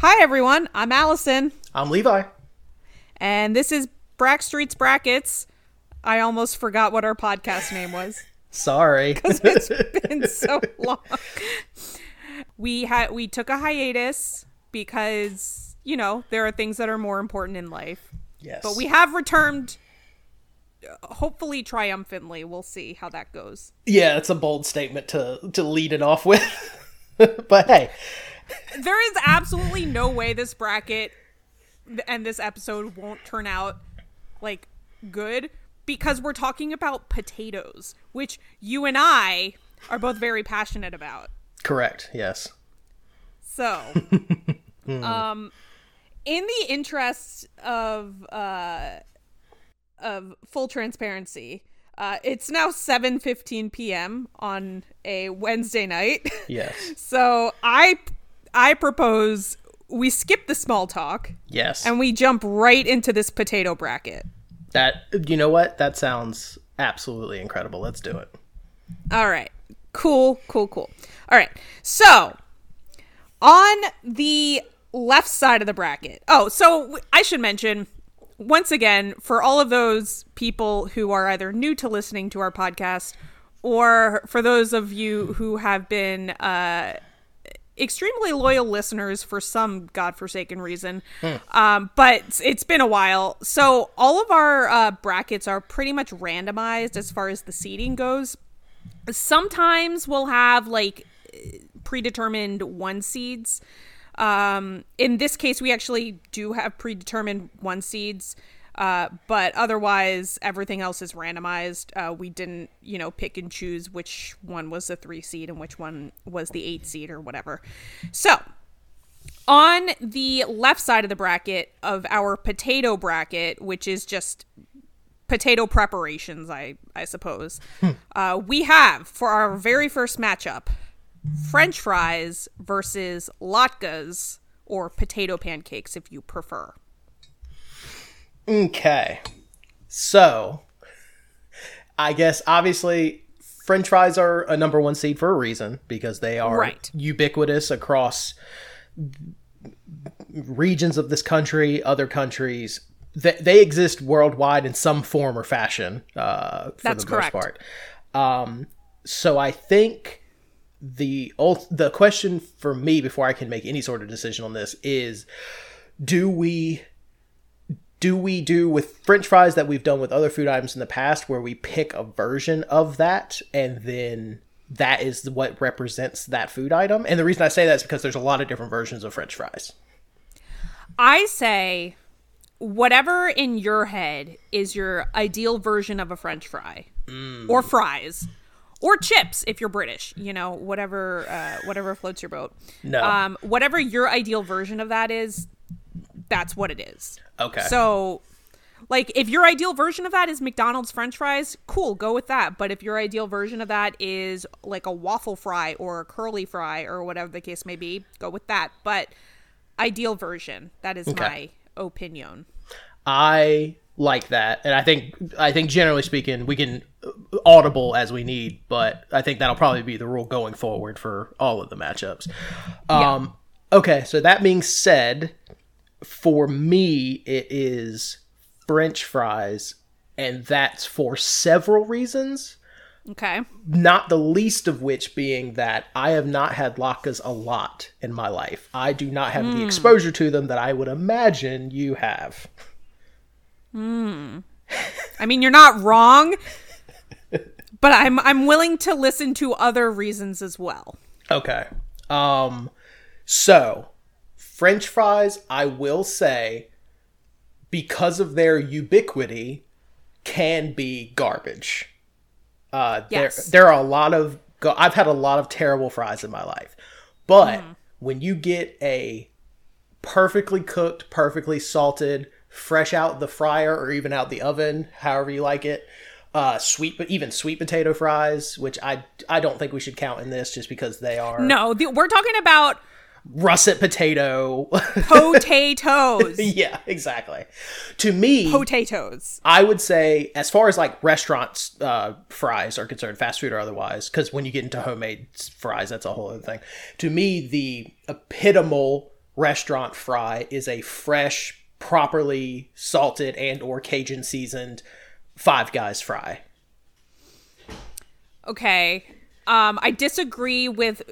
Hi, everyone. I'm Allison, I'm Levi. and this is Brack Street's Brackets. I almost forgot what our podcast name was. Sorry. Because it's been so long. We had we took a hiatus because you know there are things that are more important in life. yes. But we have returned, uh, hopefully triumphantly. We'll see how that goes. Yeah, it's a bold statement to to lead it off with. but hey, There is absolutely no way this bracket and this episode won't turn out like good because we're talking about potatoes, which you and I are both very passionate about. correct. Yes. So, um, in the interest of uh, of full transparency, uh, it's now seven fifteen p.m. on a Wednesday night. Yes. so I I propose we skip the small talk Yes. and we jump right into this potato bracket. that you know what? That sounds absolutely incredible. Let's do it. All right. Cool, cool, cool. All right. So, on the left side of the bracket. Oh, so I should mention once again for all of those people who are either new to listening to our podcast or for those of you who have been uh extremely loyal listeners for some godforsaken reason. Um, but it's- it's been a while. So all of our uh, brackets are pretty much randomized as far as the seating goes. Sometimes we'll have like predetermined one seeds. Um, in this case, we actually do have predetermined one seeds. Uh, but otherwise, everything else is randomized. Uh, we didn't, you know, pick and choose which one was the three seed and which one was the eight seed or whatever. So, on the left side of the bracket of our potato bracket, which is just potato preparations, I I suppose, uh, we have for our very first matchup French fries versus latkes or potato pancakes, if you prefer. Okay. So, I guess obviously French fries are a number one seed for a reason because they are Right. ubiquitous across regions of this country, other countries. They, they exist worldwide in some form or fashion. Uh, for That's the correct. most part. Um, so I think the the question for me before I can make any sort of decision on this is: Do we do we do with french fries that we've done with other food items in the past where we pick a version of that and then that is what represents that food item? And the reason i say that is because there's a lot of different versions of french fries. I say whatever in your head is your ideal version of a french fry or fries or chips if you're british you know whatever uh, whatever floats your boat. No. um whatever your ideal version of that is that's what it is. Okay. So like if your ideal version of that is mcdonald's french fries cool go with that. But if your ideal version of that is like a waffle fry or a curly fry or whatever the case may be go with that. But ideal version that is my opinion. I like that. And i think i think generally speaking we can uh, audible as we need but i think that'll probably be the rule going forward for all of the matchups. Um okay so that being said for me it is french fries and that's for several reasons okay. not the least of which being that i have not had latkes a lot in my life. I do not have the exposure to them that i would imagine you have. Hmm. i mean you're not wrong but i'm i'm willing to listen to other reasons as well. Okay. Um so french fries I will say because of their ubiquity can be garbage. Uh Yes. there there are a lot of go- I've had a lot of terrible fries in my life. But when you get a perfectly cooked, perfectly salted, fresh out the fryer or even out the oven, however you like it, uh sweet but even sweet potato fries, which I I don't think we should count in this just because they are no the, we're talking about russet potato. potatoes yeah, exactly. To me, potatoes I would say, as far as like restaurants uh, fries are concerned, fast food or otherwise, because when you get into homemade fries, that's a whole other thing. To me, the epitomal restaurant fry is a fresh, properly salted and or Cajun seasoned Five Guys fry. Okay. Um, I disagree with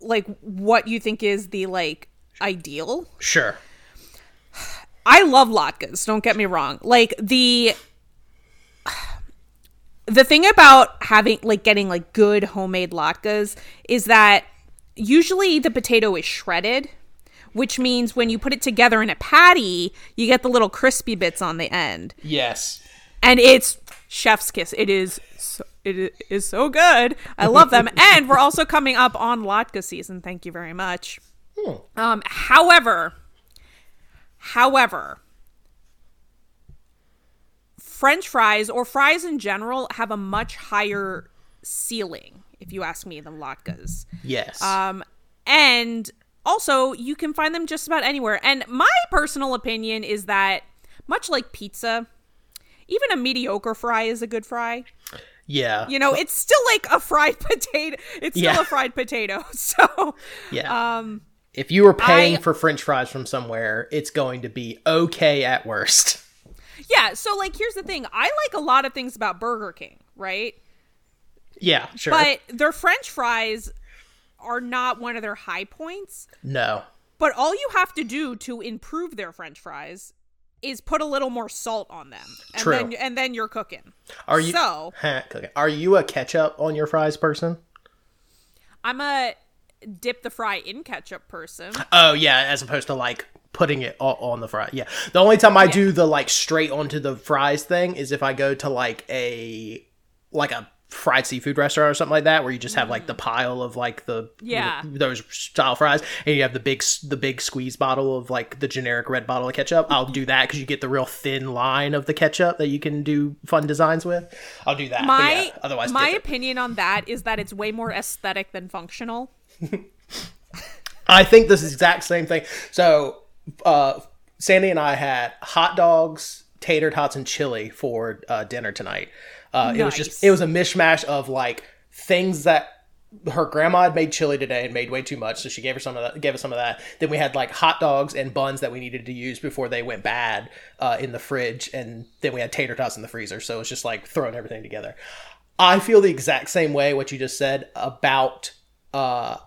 like what you think is the like ideal. Sure. I love latkes, don't get me wrong. Like the the thing about having like getting like good homemade latkes is that usually the potato is shredded, which means when you put it together in a patty, you get the little crispy bits on the end. Yes. And it's chef's kiss. It is so, it is so good. I love them. and we're also coming up on latke season. Thank you very much. Um however, however, French fries or fries in general have a much higher ceiling, if you ask me, than latkes. Yes. Um, and also, you can find them just about anywhere. And my personal opinion is that, much like pizza, even a mediocre fry is a good fry. yeah. You know, it's still like a fried potato. It's still Yeah. a fried potato. So, yeah. um, if you were paying I- for French fries from somewhere, it's going to be okay at worst. yeah. So, like, here's the thing I like a lot of things about Burger King, right? Yeah, sure. But their French fries are not one of their high points. no. But all you have to do to improve their French fries is put a little more salt on them, and True. then and then you're cooking. Are you So. Are you a ketchup on your fries person? I'm a dip the fry in ketchup person. Oh yeah, as opposed to like putting it on the fry. Yeah. The only time I do the like straight onto the fries thing is if I go to like a like a fried seafood restaurant or something like that where you just have like the pile of like the Yeah. those style fries and you have the big the big squeeze bottle of like the generic red bottle of ketchup. I'll do that cuz you get the real thin line of the ketchup that you can do fun designs with. I'll do that. My yeah, otherwise my it. opinion on that is that it's way more aesthetic than functional. I think this is exact same thing. So, uh, Sandy and I had hot dogs, tater tots, and chili for uh, dinner tonight. Uh, It was just it was a mishmash of like things that her grandma had made chili today and made way too much, so she gave her some of that. Gave us some of that. Then we had like hot dogs and buns that we needed to use before they went bad uh, in the fridge, and then we had tater tots in the freezer. So it's just like throwing everything together. I feel the exact same way what you just said about uh,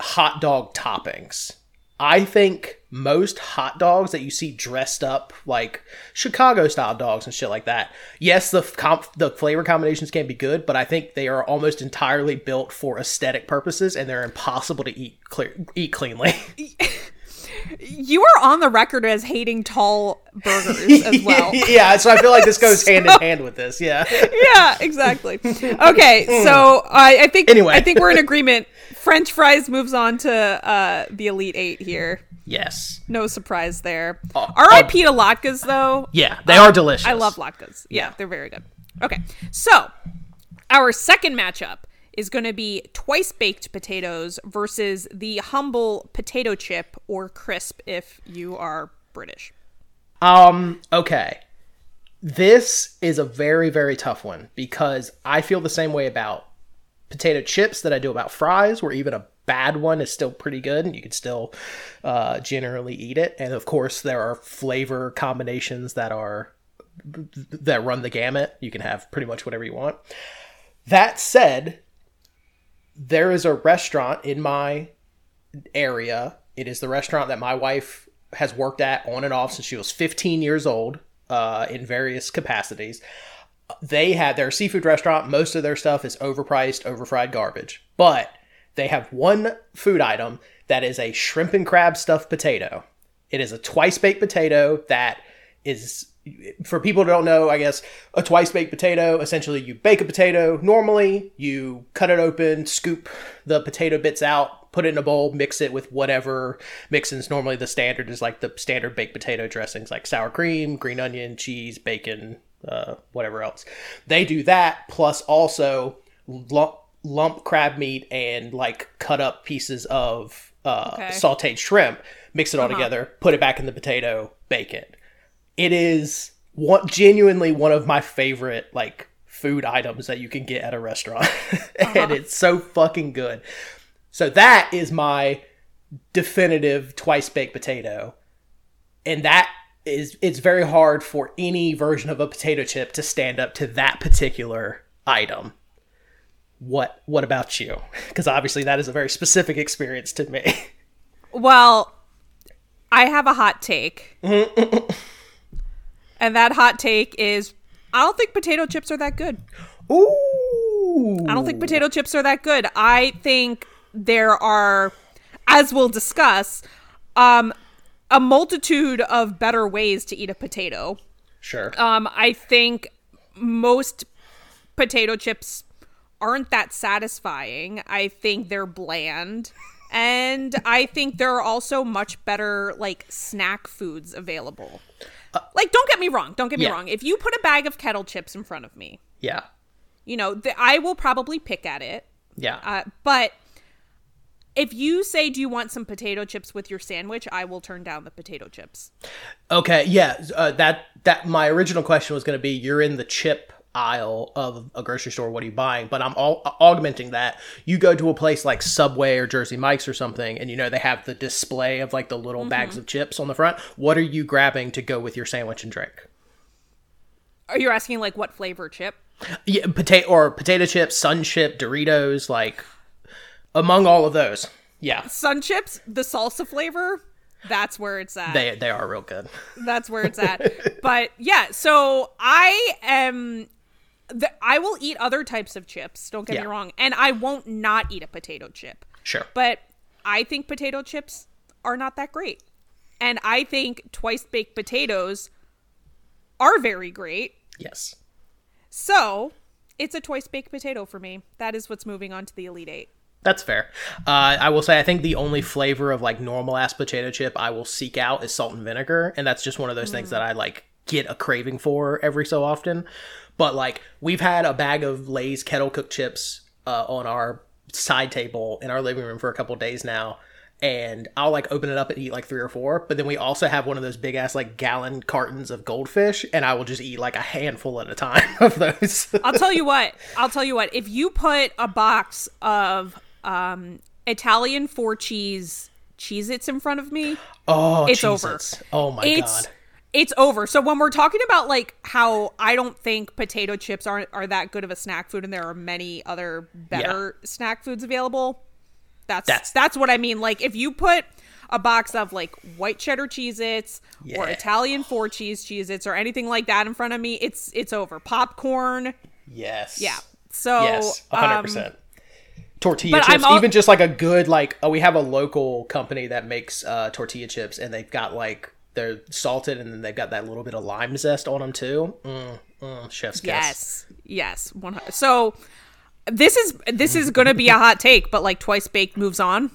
hot dog toppings. I think most hot dogs that you see dressed up like Chicago style dogs and shit like that. Yes, the comp- the flavor combinations can be good, but I think they are almost entirely built for aesthetic purposes and they're impossible to eat clear- eat cleanly. You are on the record as hating tall burgers as well. yeah, so I feel like this goes hand in hand with this. Yeah. yeah, exactly. Okay, so I, I think Anyway. I think we're in agreement. French fries moves on to uh, the elite eight here. Yes. No surprise there. Uh, R.I.P. to latkes though. Yeah, they are delicious. I love latkes. Yeah, they're very good. Okay, so our second matchup is going to be twice baked potatoes versus the humble potato chip or crisp if you are British. Um, okay. This is a very, very tough one because I feel the same way about potato chips that I do about fries, where even a bad one is still pretty good and you can still uh, generally eat it. And of course, there are flavor combinations that are that run the gamut. You can have pretty much whatever you want. That said, there is a restaurant in my area. It is the restaurant that my wife has worked at on and off since she was 15 years old uh, in various capacities. They have their seafood restaurant. Most of their stuff is overpriced, overfried garbage. But they have one food item that is a shrimp and crab stuffed potato. It is a twice baked potato that is for people who don't know, I guess a twice baked potato. Essentially, you bake a potato normally, you cut it open, scoop the potato bits out, put it in a bowl, mix it with whatever mixins. Normally, the standard is like the standard baked potato dressings, like sour cream, green onion, cheese, bacon, uh, whatever else. They do that plus also lump, lump crab meat and like cut up pieces of uh, Okay. sauteed shrimp. Mix it all together, put it back in the potato, bake it it is one genuinely one of my favorite like food items that you can get at a restaurant and uh-huh. it's so fucking good so that is my definitive twice baked potato. And that is it's very hard for any version of a potato chip to stand up to that particular item. What what about you? Because obviously that is a very specific experience to me. Well, I have a hot take. And that hot take is I don't think potato chips are that good. Ooh. I don't think potato chips are that good. I think there are, as we'll discuss, um, a multitude of better ways to eat a potato. Sure. Um, I think most potato chips aren't that satisfying. I think they're bland. And I think there are also much better like snack foods available. Like don't get me wrong, don't get me yeah. wrong. If you put a bag of kettle chips in front of me, yeah. you know, th- I will probably pick at it. Yeah. Uh, but if you say, "Do you want some potato chips with your sandwich?" I will turn down the potato chips. Okay, yeah, uh, that that my original question was going to be you're in the chip aisle of a grocery store what are you buying but i'm all, augmenting that you go to a place like subway or jersey mike's or something and you know they have the display of like the little Mm-hmm. bags of chips on the front what are you grabbing to go with your sandwich and drink Are you asking like what flavor chip? yeah potato or potato chips sun chip doritos like among all of those yeah Sun chips, the salsa flavor. That's where it's at. they they are real good That's where it's at. but yeah, so I am. The, I will eat other types of chips. Don't get Yeah. me wrong, and I won't not eat a potato chip. sure But I think potato chips are not that great, and I think twice baked potatoes are very great. yes So it's a twice baked potato for me. That is what's moving on to the elite eight. That's fair. Uh, I will say I think the only flavor of like normal ass potato chip I will seek out is salt and vinegar, and that's just one of those things that I like get a craving for every so often. But like we've had a bag of Lay's kettle cooked chips uh, on our side table in our living room for a couple days now. And I'll like open it up and eat like three or four. But then we also have one of those big ass like gallon cartons of goldfish, and I will just eat like a handful at a time of those. I'll tell you what. I'll tell you what. If you put a box of um, Italian four cheese Cheez Its in front of me, oh, It's over. Oh my it's god. It's over. So when we're talking about like how I don't think potato chips aren't are that good of a snack food, and there are many other better snack foods available. That's, That's- that's what I mean. Like if you put a box of like white cheddar Cheez Its or Italian four cheese Cheez Its or anything like that in front of me, it's it's over. Popcorn, Yes. yeah. So Yes, hundred um, percent. Tortilla chips, I'm even just like a good like. Oh, we have a local company that makes uh, tortilla chips, and they've got like they're salted, and then they've got that little bit of lime zest on them too. Mm, mm, chef's kiss. Yes, yes, one. So this is this is going to be a hot take, but like twice baked moves on.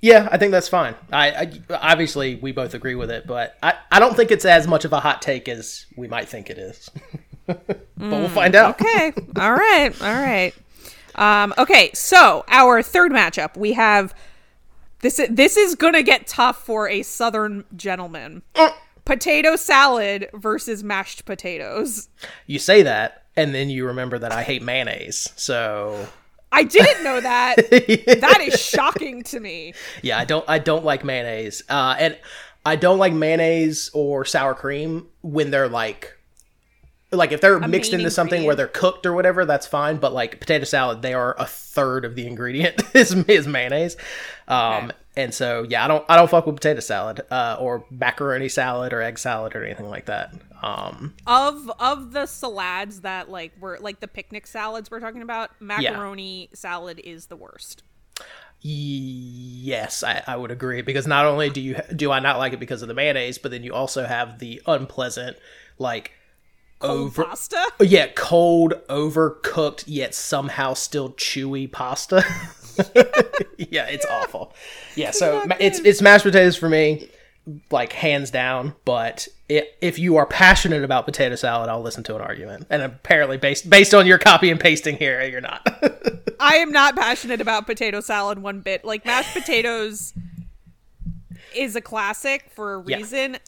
Yeah, I think that's fine. I, I obviously we both agree with it, but I, I don't think it's as much of a hot take as we might think it is. but we'll find out. Okay, all right, all right. Um, okay, so our third matchup, we have this. This is going to get tough for a Southern gentleman. Potato salad versus mashed potatoes. You say that, and then you remember that I hate mayonnaise. So I didn't know that. that is shocking to me. Yeah, I don't I don't like mayonnaise. Uh and I don't like mayonnaise or sour cream when they're like like if they're mixed into something where they're cooked or whatever, that's fine. But like potato salad, they are a third of the ingredient is, is mayonnaise. Um and so yeah, I don't I don't fuck with potato salad, uh, or macaroni salad or egg salad or anything like that. Um of of the salads that like were like the picnic salads we're talking about macaroni salad is the worst Yes, I, I would agree because not only do you do I not like it because of the mayonnaise, but then you also have the unpleasant like Cold over pasta yeah cold overcooked yet somehow still chewy pasta. yeah, it's awful. Yeah, so ma- it's it's mashed potatoes for me, like hands down. But i if you are passionate about potato salad, I'll listen to an argument. And apparently, based based on your copy and pasting here, you're not. i am not passionate about potato salad one bit like mashed potatoes is a classic for a reason for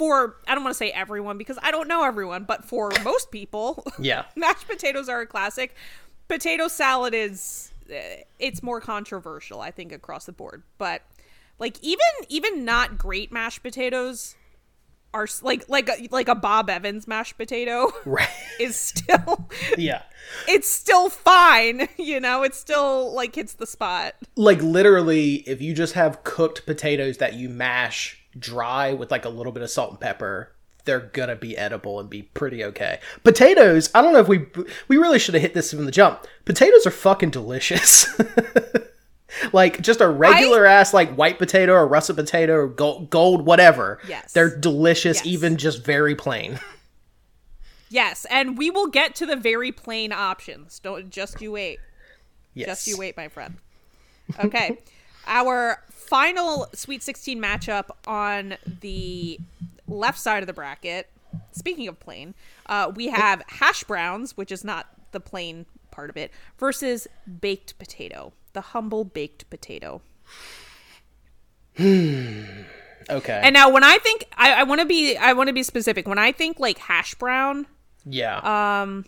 for i don't want to say everyone because i don't know everyone but for most people yeah, mashed potatoes are a classic potato salad is uh, it's more controversial, I think, across the board. But like even even not great mashed potatoes are like like a, like a Bob Evans mashed potato Right. is still yeah. it's still fine, you know. It's still like hits the spot. Like literally, if you just have cooked potatoes that you mash dry with like a little bit of salt and pepper, they're gonna be edible and be pretty okay. Potatoes, I don't know if we we really should have hit this from the jump. Potatoes are fucking delicious. like just a regular ass like white potato or russet potato or gold, gold whatever. Yes. They're delicious Yes. even just very plain. Yes, and we will get to the very plain options. Don't just you wait. Yes. Just you wait, my friend. Okay. Our final Sweet 16 matchup on the left side of the bracket. Speaking of plain, uh, we have hash browns, which is not the plain part of it, versus baked potato, the humble baked potato. Okay. And now, when I think, I, I want to be, I want to be specific. When I think like hash brown, yeah. um,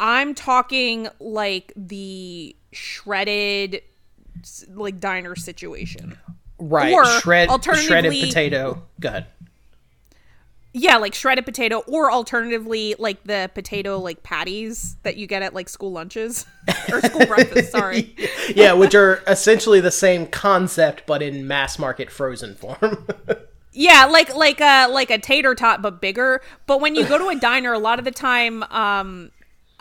I'm talking like the shredded, like diner situation. right. or Shred, shredded potato. Go ahead. Yeah, like shredded potato, or alternatively, like the potato like patties that you get at like school lunches or school breakfast. Sorry. yeah, which are essentially the same concept but in mass market frozen form. Yeah, like like a like a tater tot but bigger. But when you go to a diner, a lot of the time, um,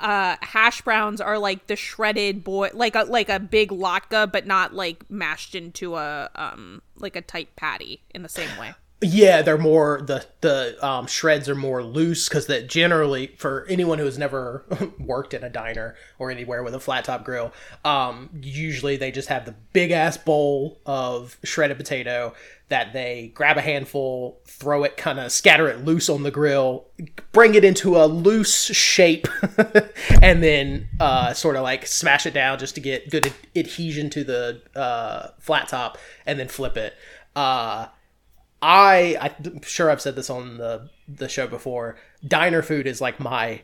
uh, hash browns are like the shredded boy, like a like a big latke, but not like mashed into a um like a tight patty in the same way. Yeah, they're more the the um, shreds are more loose because that generally for anyone who has never worked in a diner or anywhere with a flat top grill, um, usually they just have the big ass bowl of shredded potato that they grab a handful, throw it, kind of scatter it loose on the grill, bring it into a loose shape, and then uh, sort of like smash it down just to get good ad- adhesion to the uh, flat top, and then flip it. Uh, I I'm sure I've said this on the the show before. Diner food is like my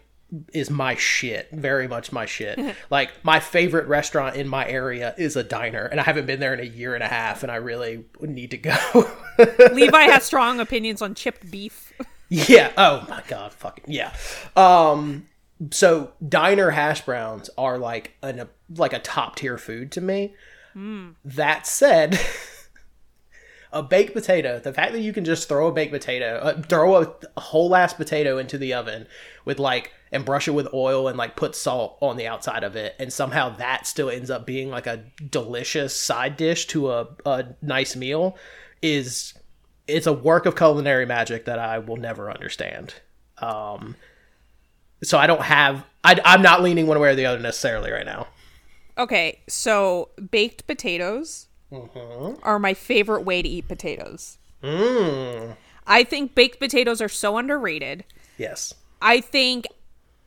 is my shit, very much my shit. like my favorite restaurant in my area is a diner, and I haven't been there in a year and a half, and I really need to go. Levi has strong opinions on chipped beef. yeah. Oh my god. Fucking yeah. Um. So diner hash browns are like an a, like a top tier food to me. That said, a baked potato, the fact that you can just throw a baked potato, uh, throw a, whole ass potato into the oven with like and brush it with oil and like put salt on the outside of it, and somehow that still ends up being like a delicious side dish to a, a nice meal is it's a work of culinary magic that I will never understand. Um, so I don't have. I, I'm not leaning one way or the other necessarily right now. Okay, so baked potatoes Mm-hmm. are my favorite way to eat potatoes. Mm. I think baked potatoes are so underrated. Yes. I think,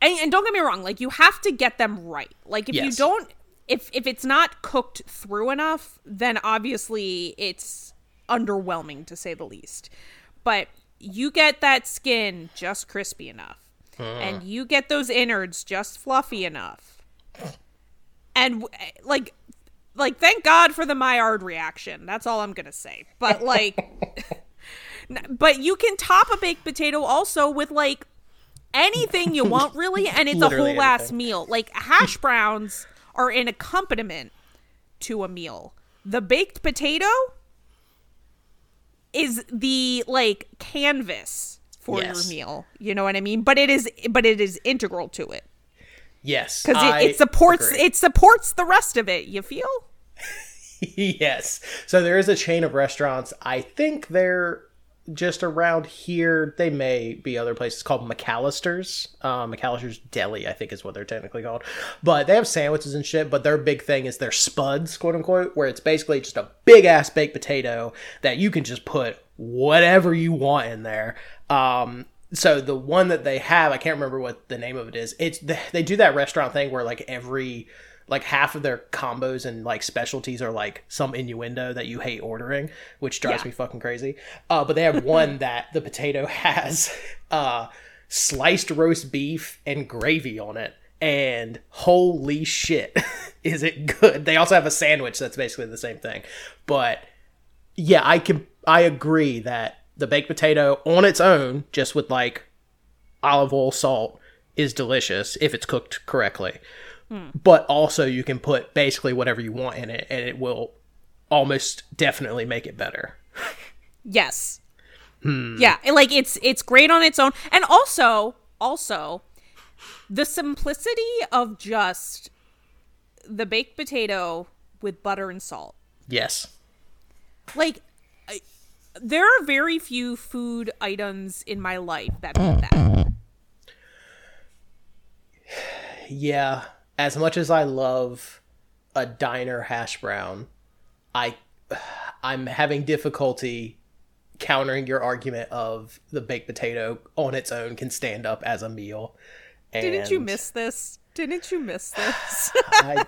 and, and don't get me wrong, like you have to get them right. Like if you don't, if if it's not cooked through enough, then obviously it's underwhelming to say the least. But you get that skin just crispy enough, mm. and you get those innards just fluffy enough, and eh, like. Like, thank God for the Maillard reaction. That's all I'm gonna say. But like, but you can top a baked potato also with like anything you want really and it's Literally a whole ass meal like hash browns are an accompaniment to a meal the baked potato is the like canvas for Yes. your meal you know what i mean but it is but it is integral to it Yes. because it, it supports agree. it supports the rest of it you feel yes. So there is a chain of restaurants. I think they're just around here. They may be other places called McAllister's. Uh, McAllister's Deli, I think is what they're technically called. But they have sandwiches and shit. But their big thing is their spuds, quote unquote, where it's basically just a big ass baked potato that you can just put whatever you want in there. Um, so the one that they have, I can't remember what the name of it is. It's they do that restaurant thing where like every like half of their combos and like specialties are like some innuendo that you hate ordering, which drives Yeah. me fucking crazy. Uh, but they have one that the potato has uh, sliced roast beef and gravy on it, and holy shit, is it good? They also have a sandwich that's basically the same thing. But yeah, I can I agree that the baked potato on its own, just with like olive oil, salt, is delicious if it's cooked correctly. Hmm. But also you can put basically whatever you want in it and it will almost definitely make it better. Yes. Hmm. Yeah, and, like it's it's great on its own, and also also the simplicity of just the baked potato with butter and salt. Yes. Like there are very few food items in my life that beat that. Yeah, as much as I love a diner hash brown, I I'm having difficulty countering your argument of the baked potato on its own can stand up as a meal. Didn't you miss this? Didn't you miss this? I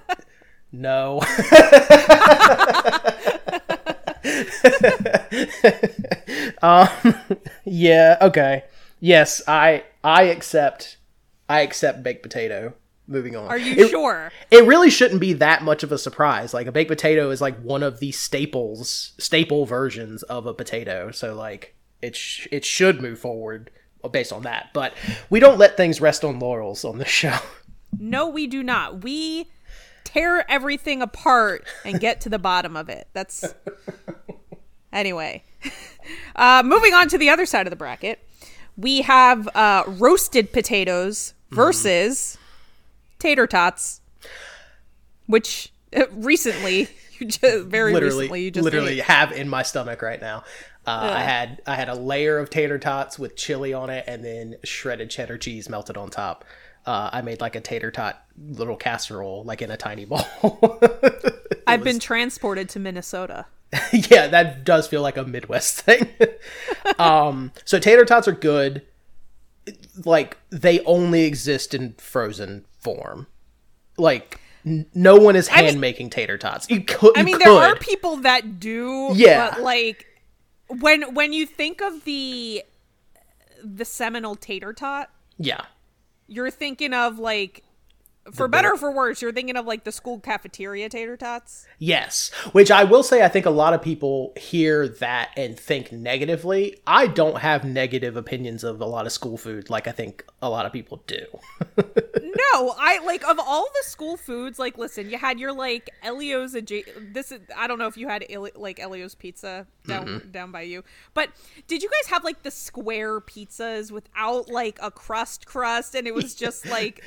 no. um yeah, okay. Yes, I I accept I accept baked potato. Moving on. Are you It- sure? it really shouldn't be that much of a surprise. Like a baked potato is like one of the staples, staple versions of a potato. So like it sh- it should move forward based on that. But we don't let things rest on laurels on this show. No, we do not. We tear everything apart and get to the bottom of it. That's anyway. Uh, moving on to the other side of the bracket, we have uh, roasted potatoes versus tater tots, which uh, recently, you just, very literally, recently, you just literally ate. have in my stomach right now. Uh, I had I had a layer of tater tots with chili on it, and then shredded cheddar cheese melted on top. Uh, I made like a tater tot little casserole, like in a tiny bowl. I've been transported to Minnesota. yeah, that does feel like a Midwest thing. um, so tater tots are good. Like they only exist in frozen form. Like n- no one is hand making tater tots. You could. I mean, could. there are people that do. Yeah. But like, when when you think of the the seminal tater tot, yeah. you're thinking of like, for better or for worse, you're thinking of like the school cafeteria tater tots. Yes, which I will say, I think a lot of people hear that and think negatively. I don't have negative opinions of a lot of school food, like I think a lot of people do. No, I like of all the school foods. Like, listen, you had your like Ellio's. Adja- this is I don't know if you had like Ellio's pizza down down by you, but did you guys have like the square pizzas without like a crust crust, and it was just like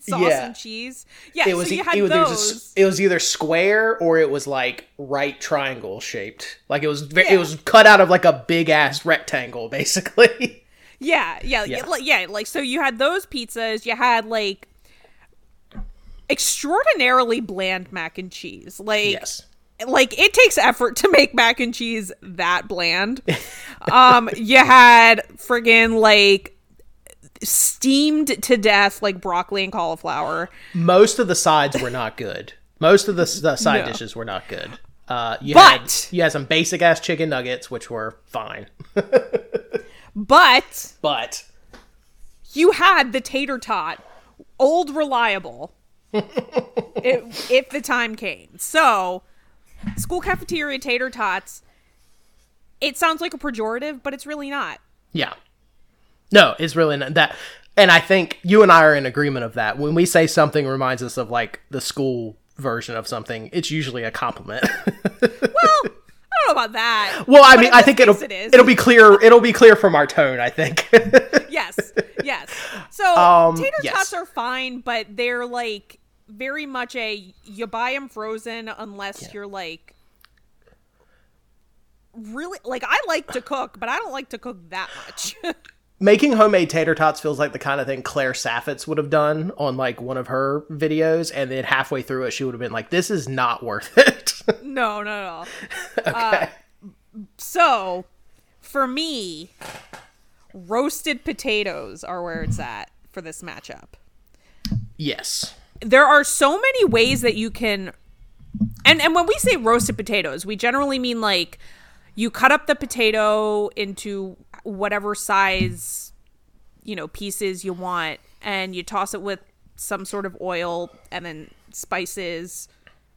sauce Yeah. and cheese? Yeah, It was so you had it was, those. either s- it was either square or it was like right triangle shaped. Like it was ve- Yeah. it was cut out of like a big ass rectangle, basically. Yeah, yeah, Yeah. yeah. Like, so you had those pizzas, you had like extraordinarily bland mac and cheese. Like yes. like it takes effort to make mac and cheese that bland. um you had friggin' like steamed to death like broccoli and cauliflower. Most of the sides were not good. Most of the, the side No. dishes were not good. Uh, you had But- you had some basic ass chicken nuggets, which were fine, But but you had the tater tot, old reliable, if, if the time came. So, school cafeteria tater tots. It sounds like a pejorative, but it's really not. Yeah. No, it's really not that. And I think you and I are in agreement of that. When we say something reminds us of like the school version of something, it's usually a compliment. I don't know about that. well, I But mean, I think it'll it is. it'll be clear. It'll be clear from our tone. I think. yes, yes. So Um, tater yes. tots are fine, but they're like very much a you buy them frozen unless you're like really like I like to cook, but I don't like to cook that much. Making homemade tater tots feels like the kind of thing Claire Saffitz would have done on like one of her videos, and then halfway through it, she would have been like, "This is not worth it." no, no, no. Uh, so for me, roasted potatoes are where it's at for this matchup. yes. there are so many ways that you can and and when we say roasted potatoes we generally mean like you cut up the potato into whatever size you know pieces you want and you toss it with some sort of oil and then spices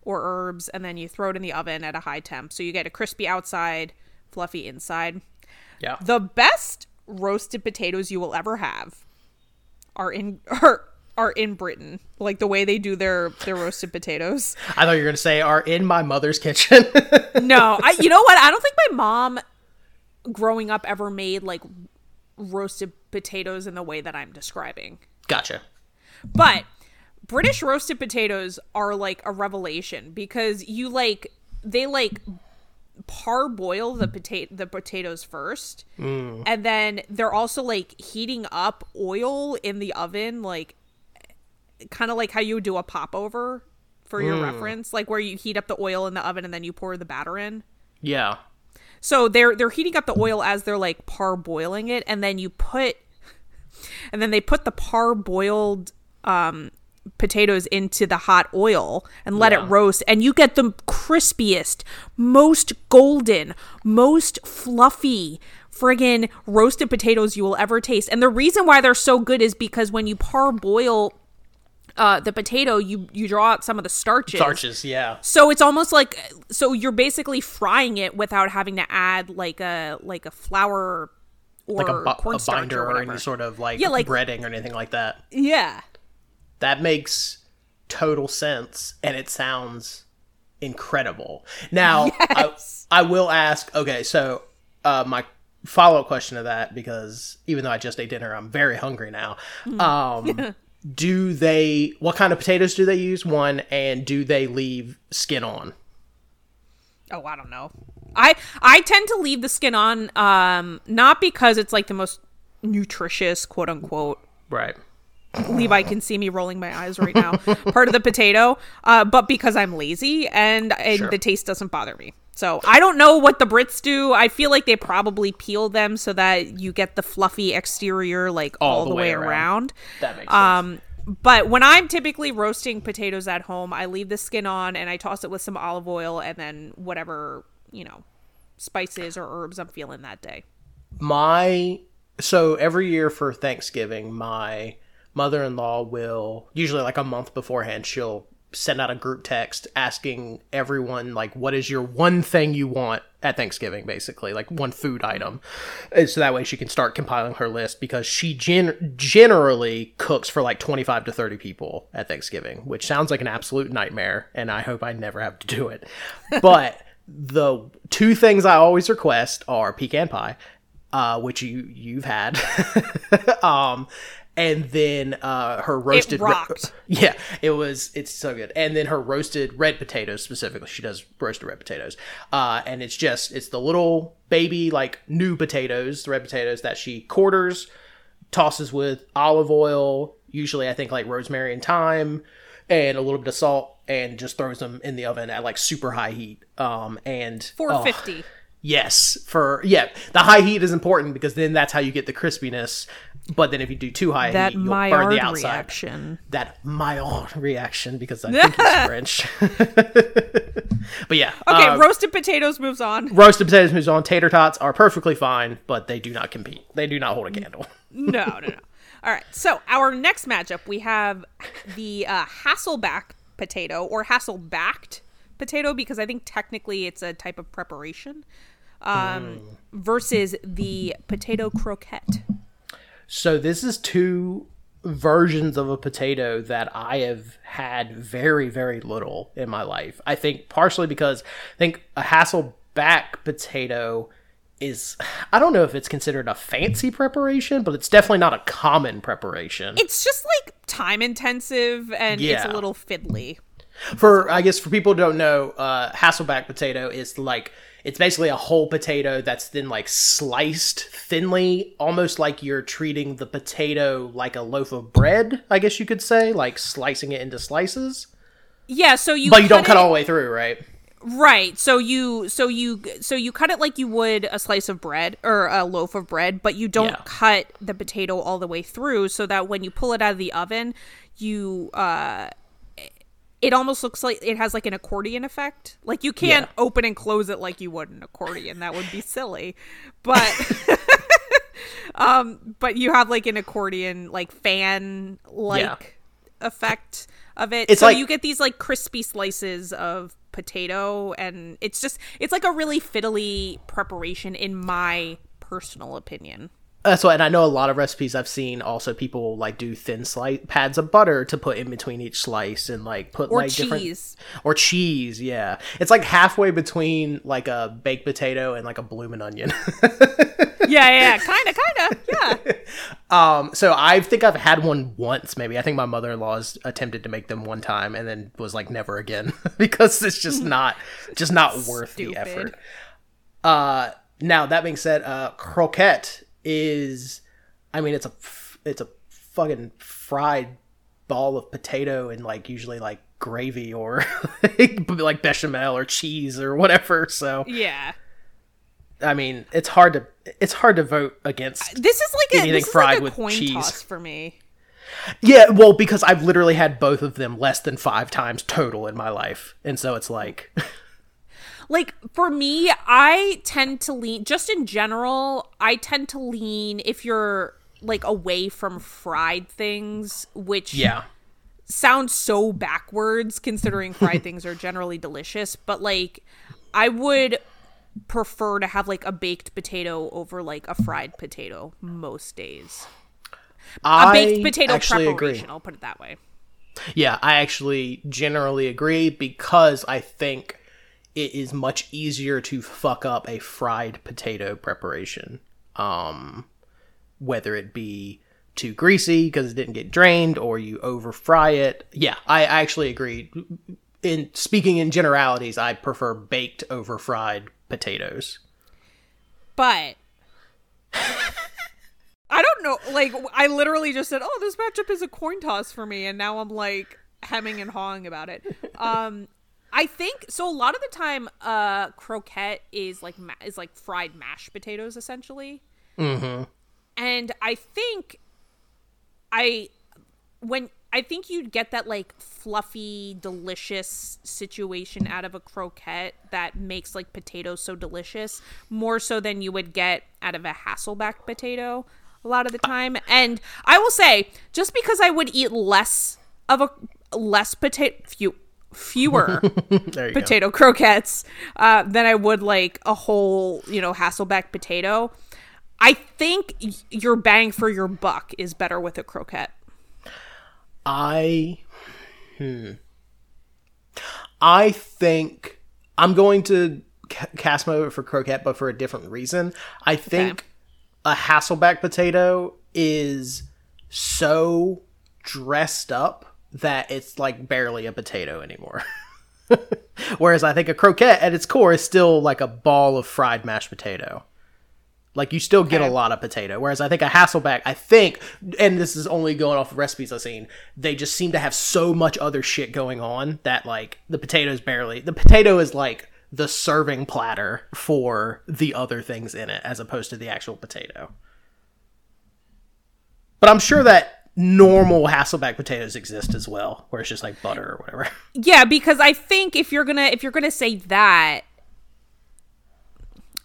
or herbs and then you throw it in the oven at a high temp so you get a crispy outside fluffy inside Yeah. the best roasted potatoes you will ever have are in are, are in britain like the way they do their their roasted potatoes I thought you were going to say are in my mother's kitchen. no i you know what i don't think my mom growing up ever made like roasted potatoes in the way that i'm describing gotcha. But British roasted potatoes are like a revelation because you like they like parboil the potato the potatoes first mm. and then they're also like heating up oil in the oven like kind of like how you would do a popover for your mm. reference like where you heat up the oil in the oven and then you pour the batter in Yeah. So they're they're heating up the oil as they're like parboiling it, and then you put, and then they put the parboiled um, potatoes into the hot oil and let Yeah. it roast, and you get the crispiest, most golden, most fluffy friggin' roasted potatoes you will ever taste. And the reason why they're so good is because when you parboil uh, the potato, you you draw out some of the starches. Starches, yeah. So it's almost like so you're basically frying it without having to add like a like a flour or Like a, bu- a binder or or, any sort of like, Yeah, like- breading or anything like that. yeah. That makes total sense and it sounds incredible. Now, Yes. I, I will ask okay, so uh, my follow up question to that, because even though I just ate dinner, I'm very hungry now. Um, do they, what kind of potatoes do they use? One, and do they leave skin on? Oh, I don't know. I I tend to leave the skin on um not because it's like the most nutritious quote unquote Right. Levi can see me rolling my eyes right now. Part of the potato, uh, but because I'm lazy and, and Sure. the taste doesn't bother me. So I don't know what the Brits do. I feel like they probably peel them so that you get the fluffy exterior like all, the, way, around. That makes sense. Um, but when I'm typically roasting potatoes at home, I leave the skin on and I toss it with some olive oil and then whatever you know spices or herbs I'm feeling that day. my so every year for Thanksgiving, my mother-in-law will usually like a month beforehand, she'll send out a group text asking everyone like what is your one thing you want at Thanksgiving basically, like one food item. And so that way she can start compiling her list because she gen- generally cooks for like 25 to 30 people at Thanksgiving, which sounds like an absolute nightmare and I hope I never have to do it. But the two things I always request are pecan pie uh, which you you've had, um, and then uh, her roasted. re- rocked. yeah, it was. It's so good. And then her roasted red potatoes specifically. She does roasted red potatoes, uh, and it's just it's the little baby like new potatoes, the red potatoes that she quarters, tosses with olive oil, usually I think like rosemary and thyme, and a little bit of salt, and just throws them in the oven at like super high heat. Um, and Four oh, fifty. Yes, for yeah, the high heat is important because then that's how you get the crispiness. But then if you do too high That heat, you'll burn the outside. reaction. That Maillard reaction because I think it's French. but yeah, Okay, uh, roasted potatoes moves on. roasted potatoes moves on. Tater tots are perfectly fine, but they do not compete. They do not hold a candle. no, no, no. All right. So our next matchup, we have the uh, Hasselback potato or Hasselbacked potato because I think technically it's a type of preparation. Um, versus the potato croquette. So this is two versions of a potato that I have had very, very little in my life. I think partially because I think a Hasselback potato is I don't know if it's considered a fancy preparation, but it's definitely not a common preparation. It's just like time intensive and it's a little fiddly. For I guess for people who don't know, uh, Hasselback potato is like it's basically a whole potato that's then like sliced thinly, almost like you're treating the potato like a loaf of bread. I guess you could say, like slicing it into slices, Yeah, so you but you don't cut it- all the way through, right? Right. So you so you so you cut it like you would a slice of bread or a loaf of bread, but you don't Yeah. cut the potato all the way through so that when you pull it out of the oven, you uh it almost looks like it has like an accordion effect. Like you can't Yeah. open and close it like you would an accordion. That would be silly. But um but you have like an accordion like fan like effect of it. It's so like- you get these like crispy slices of potato, and it's just it's like a really fiddly preparation, in my personal opinion. That's why, and I know a lot of recipes I've seen. Also, people like do thin slice pads of butter to put in between each slice, and like put Or like different cheese. or cheese. Yeah, it's like halfway between like a baked potato and like a bloomin' onion. Yeah, yeah, kind of, kind of, yeah. um, so I think I've had one once, maybe. I think my mother in law's attempted to make them one time, and then was like never again because it's just not just not worth the effort. Uh, now that being said, uh, croquette is, I mean, it's a it's a fucking fried ball of potato and like usually like gravy or like bechamel or cheese or whatever. So Yeah. I mean, it's hard to it's hard to vote against. Uh, this is like a, Anything this is fried like a with coin cheese. toss for me. Yeah, well, because I've literally had both of them less than five times total in my life, and so it's like, Like for me, I tend to lean just in general, I tend to lean if you're like away from fried things, which yeah, sounds so backwards considering fried things are generally delicious, but like I would prefer to have like a baked potato over like a fried potato most days. A I baked potato actually preparation, agree. I'll put it that way. Yeah, I actually generally agree because I think it is much easier to fuck up a fried potato preparation. Um, whether it be too greasy because it didn't get drained or you over fry it. Yeah, I actually agree. In speaking in generalities, I prefer baked over fried potatoes. But I don't know. Like, I literally just said, "Oh, this matchup is a coin toss for me," and now I'm like hemming and hawing about it. Um, I think so. A lot of the time, uh, croquette is like ma- is like fried mashed potatoes, essentially. Mm-hmm. And I think I when I think you'd get that like fluffy, delicious situation out of a croquette that makes like potatoes so delicious, more so than you would get out of a Hasselback potato a lot of the time. And I will say, just because I would eat less of a less potato few fewer you go. potato croquettes uh, than I would like a whole, you know, Hasselback potato. I think your bang for your buck is better with a croquette. I hmm. I think I'm going to ca- cast my vote for croquette, but for a different reason. I think a Hasselback potato is so dressed up that it's like barely a potato anymore. Whereas I think a croquette at its core is still like a ball of fried mashed potato. Like you still get a lot of potato. Whereas I think a Hasselback, I think, and this is only going off of recipes I've seen, they just seem to have so much other shit going on that like the potatoes barely. The potato is like the serving platter for the other things in it, as opposed to the actual potato. But I'm sure that normal Hasselback potatoes exist as well, where it's just like butter or whatever. Yeah, because I think if you're gonna if you're gonna say that,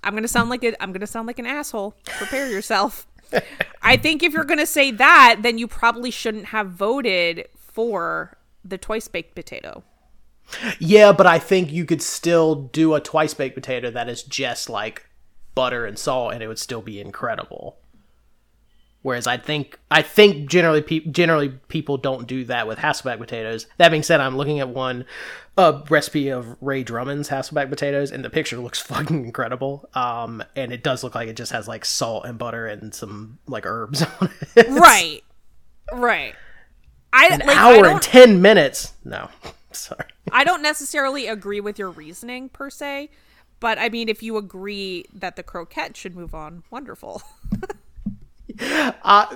I'm gonna sound like a, I'm gonna sound like an asshole. Prepare yourself. I think if you're gonna say that, then you probably shouldn't have voted for the twice baked potato. Yeah, but I think you could still do a twice baked potato that is just like butter and salt, and it would still be incredible. Whereas I think I think generally pe- generally people don't do that with Hasselback potatoes. That being said, I'm looking at one a recipe of Ree Drummond's Hasselback potatoes, and the picture looks fucking incredible. Um, and it does look like it just has like salt and butter and some like herbs on it. Right. Right. I An like, hour don't, and ten minutes. No, sorry. I don't necessarily agree with your reasoning per se, but I mean, if you agree that the croquette should move on, wonderful. uh,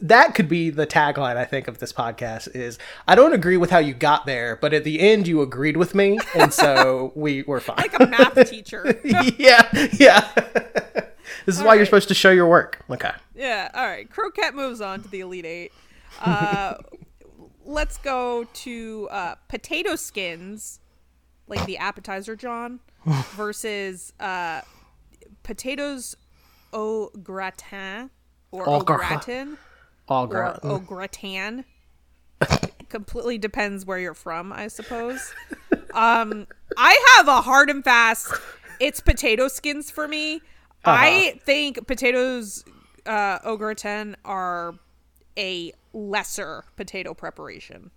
that could be the tagline I think of this podcast is I don't agree with how you got there, but at the end you agreed with me, and so we were fine. like a math teacher. yeah, yeah. this is why you're supposed to show your work. Okay. Yeah, all right. Croquette moves on to the Elite Eight. Uh, let's go to uh, potato skins, like the appetizer, John, versus uh, potatoes au gratin or Au au gratin. gratin or gra- au gratin. completely depends where you're from, I suppose. um, I have a hard and fast. It's potato skins for me. I think potatoes uh, au gratin are a lesser potato preparation.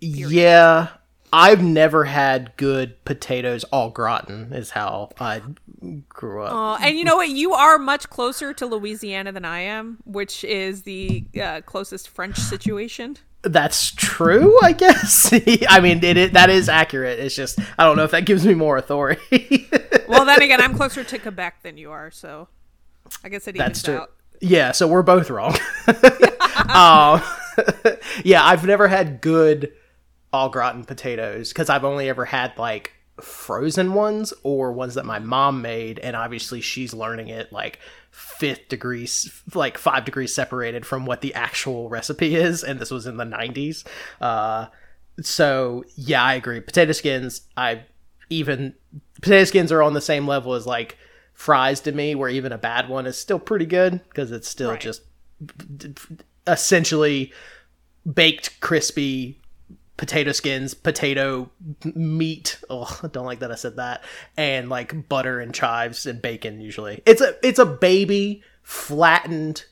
Yeah, I've never had good potatoes au gratin. Is how I grew up. Uh, and you know what? You are much closer to Louisiana than I am, which is the uh, closest French situation. That's true, I guess. I mean, it, it that is accurate. It's just I don't know if that gives me more authority. Well, then again, I'm closer to Quebec than you are, so I guess it evens That's true. out. Yeah, so we're both wrong. um, yeah, I've never had good au gratin potatoes because I've only ever had like frozen ones or ones that my mom made, and obviously she's learning it like fifth degrees, like five degrees separated from what the actual recipe is, and this was in the 90s. Uh, so yeah, I agree. Potato skins, I even potato skins are on the same level as like fries to me, where even a bad one is still pretty good because it's still Right. just essentially baked crispy potato skins, potato meat. Oh, I don't like that I said that. And like butter and chives and bacon usually. It's a it's a baby flattened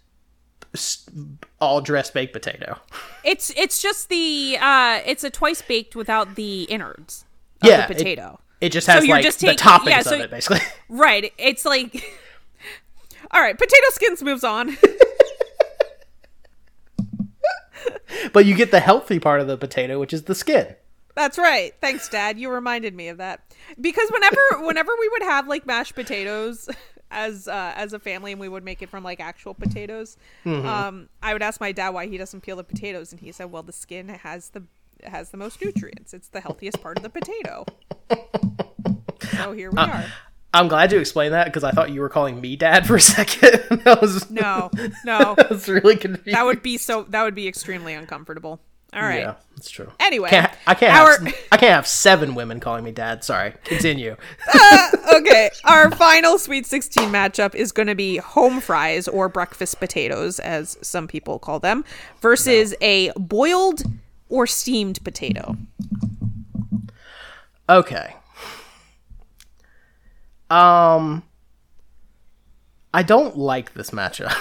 all dressed baked potato. It's it's just the uh, it's a twice baked without the innards of Yeah, the potato. It just has you're like just the taking- toppings yeah, so- of it basically. Right. It's like All right, potato skins moves on. but you get the healthy part of the potato, which is the skin. That's right. Thanks, Dad. You reminded me of that. Because whenever whenever we would have like mashed potatoes as uh, as a family and we would make it from like actual potatoes, Mm-hmm. um, I would ask my dad why he doesn't peel the potatoes and he said, Well, the skin has the has the most nutrients. It's the healthiest part of the potato. so here we are. I'm glad you explained that because I thought you were calling me dad for a second. that was No, no. that was really confusing. That would be so that would be extremely uncomfortable. All right. Yeah, that's true. Anyway, Can't, I can't our- have I can't have seven women calling me dad. Sorry. Continue. Uh, okay, our final Sweet 16 matchup is going to be home fries or breakfast potatoes, as some people call them, versus a boiled or steamed potato. Okay. Um I don't like this matchup.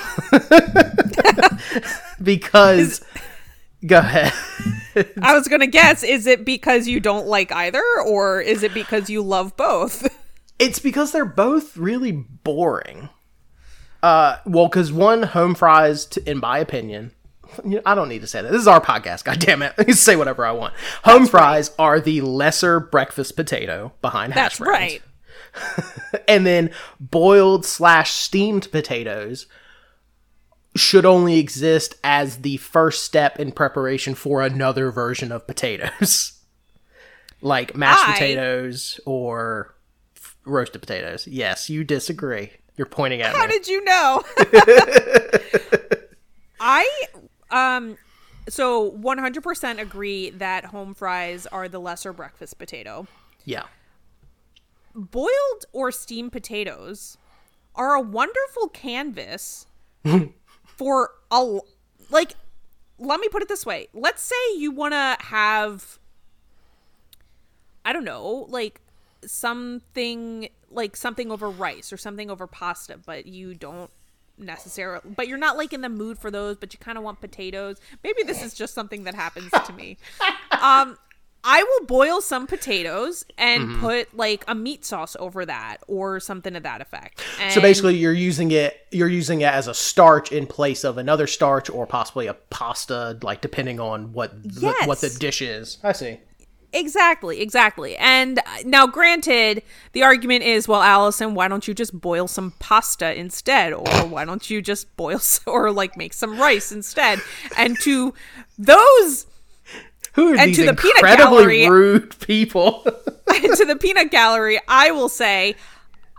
because go ahead. I was going to guess is it because you don't like either, or is it because you love both? It's because they're both really boring. Uh, well, because one home fries, in my opinion, I don't need to say that. This is our podcast. God damn it, say whatever I want. Home fries are the lesser breakfast potato behind hash That's browns. right. and then boiled slash steamed potatoes should only exist as the first step in preparation for another version of potatoes. Like mashed I- potatoes or f- roasted potatoes. Yes you disagree. You're pointing at How me. How did you know? I um so 100% agree that home fries are the lesser breakfast potato. yeah boiled or steamed potatoes are a wonderful canvas for a like let me put it this way. Let's say you want to have i don't know like something like something over rice or something over pasta but you don't necessarily but you're not like in the mood for those but you kind of want potatoes. Maybe this is just something that happens to me. Um I will boil some potatoes and Mm-hmm. put like a meat sauce over that or something to that effect. so basically you're using it you're using it as a starch in place of another starch or possibly a pasta like depending on what the, what the dish is i see Exactly, exactly. And uh, now, granted, the argument is, well, Allison, why don't you just boil some pasta instead, or why don't you just boil or like make some rice instead? And to those, Who are And these to the peanut gallery- rude people? to the peanut gallery, I will say,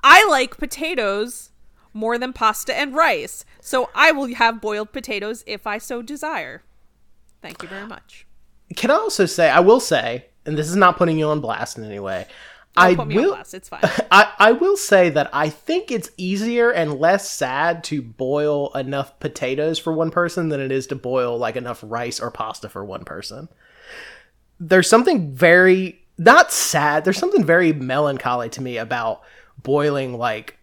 I like potatoes more than pasta and rice, so I will have boiled potatoes if I so desire. Thank you very much. Can I also say, I will say, and this is not putting you on blast in any way, I put me will- on blast. It's fine. I, I will say that I think it's easier and less sad to boil enough potatoes for one person than it is to boil like enough rice or pasta for one person. There's something very not sad, there's something very melancholy to me about boiling like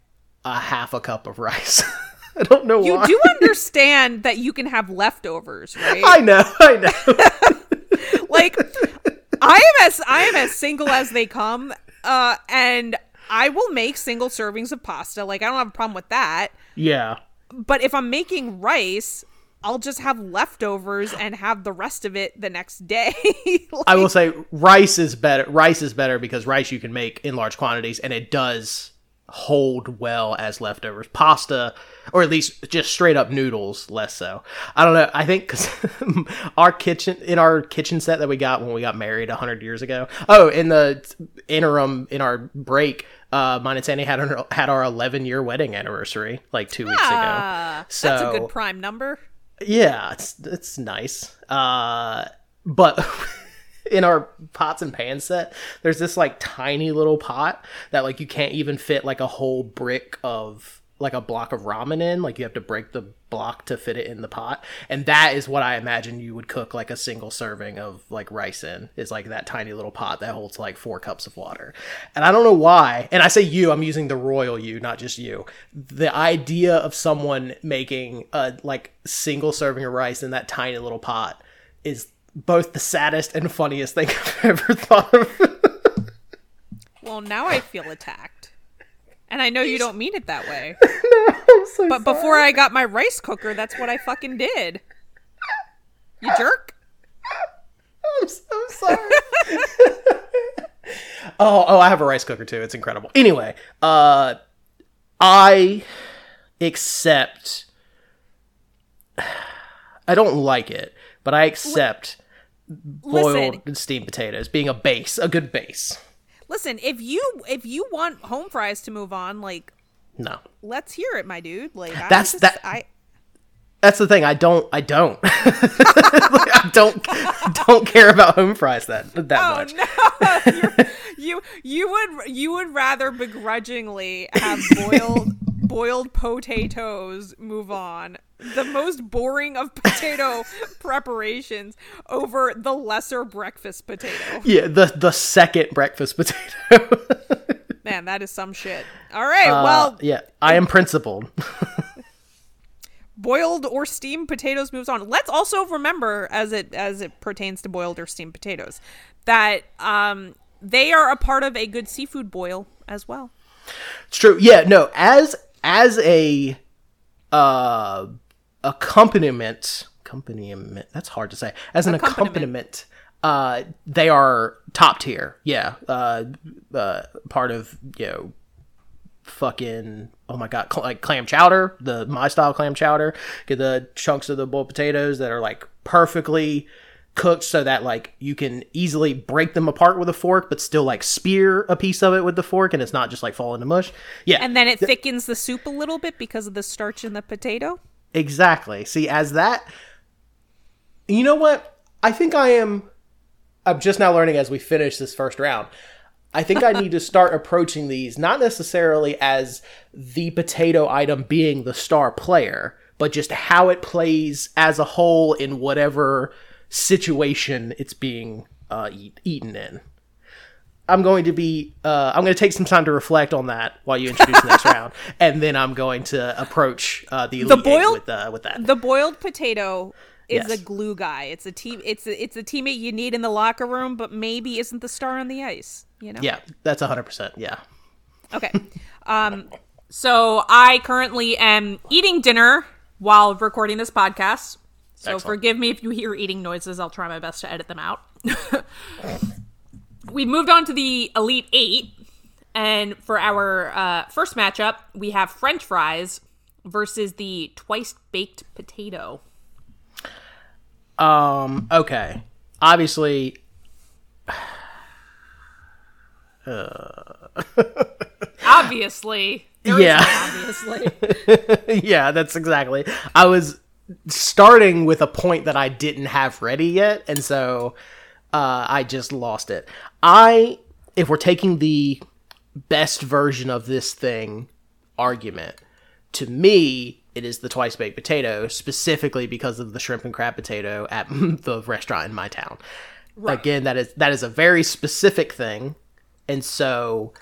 a half a cup of rice. I don't know why. You why. do understand that you can have leftovers, right? I know, I know. like I am as I am as single as they come, uh, and I will make single servings of pasta. Like I don't have a problem with that. yeah. But if I'm making rice, I'll just have leftovers and have the rest of it the next day. Like, I will say rice is better. Rice is better because rice you can make in large quantities and it does hold well as leftovers. Pasta, or at least just straight up noodles, less so. I don't know. I think because our kitchen in our kitchen set that we got when we got married hundred years ago. Oh, in the interim in our break, uh, mine and Sandy had our, had our eleven year wedding anniversary like two weeks ago. ah, So that's a good prime number. Yeah, it's it's nice. Uh, but in our pots and pan set, there's this like tiny little pot that like you can't even fit like a whole brick of like a block of ramen in. Like you have to break the block to fit it in the pot, and that is what I imagine you would cook like a single serving of like rice in. Is like that tiny little pot that holds like four cups of water, and I don't know why. And I say you, I'm using the royal you, not just you. The idea of someone making a like single serving of rice in that tiny little pot is both the saddest and funniest thing I've ever thought of. Well, now I feel attacked. And I know you don't mean it that way. I'm so But before I got my rice cooker, that's what I fucking did. You jerk. I'm so sorry. oh, oh, I have a rice cooker too. It's incredible. Anyway, uh, I accept. I don't like it, but I accept boiled Listen, steamed potatoes being a base, a good base. Listen, if you if you want home fries to move on, like No, let's hear it, my dude. Like That's- just- that- I that's the thing. I don't. I don't. I don't. Don't care about home fries that that Oh much. no! You you would you would rather begrudgingly have boiled boiled potatoes move on the most boring of potato preparations over the lesser breakfast potato. Yeah, the the second breakfast potato. Man, that is some shit. All right, Uh, well, yeah, I am principled. boiled or steamed potatoes moves on. Let's also remember, as it as it pertains to boiled or steamed potatoes, that um they are a part of a good seafood boil as well. It's true. Yeah, no, as as a uh accompaniment accompaniment that's hard to say. As an accompaniment, uh they are top tier. Yeah. Uh uh part of, you know, fucking oh my god, cl- like clam chowder, the my style clam chowder. Get the chunks of the boiled potatoes that are like perfectly cooked so that like you can easily break them apart with a fork but still like spear a piece of it with the fork and it's not just like falling to mush. Yeah. And then it thickens the soup a little bit because of the starch in the potato. Exactly. See, as that, you know what? I think I am. I'm just now learning as we finish this first round. I think I need to start approaching these not necessarily as the potato item being the star player, but just how it plays as a whole in whatever situation it's being uh, eat, eaten in. I'm going to be. Uh, I'm going to take some time to reflect on that while you introduce the next round, and then I'm going to approach uh, the eight boiled- with uh, with that. The boiled potato is Yes. a glue guy. It's a team. It's a, it's a teammate you need in the locker room, but maybe isn't the star on the ice. You know. Yeah, that's 100. percent Yeah. Okay. Um. So I currently am eating dinner while recording this podcast. So Excellent. forgive me if you hear eating noises. I'll try my best to edit them out. we moved on to the Elite Eight, and for our uh, first matchup, we have French fries versus the twice baked potato. Um. Okay. Obviously, Obviously, there is Yeah. obviously. yeah, that's exactly. I was starting with a point that I didn't have ready yet, and so uh, I just lost it. I if we're taking the best version of this thing argument, to me, it is the twice baked potato, specifically because of the shrimp and crab potato at the restaurant in my town. Again, that is that is a very specific thing, and so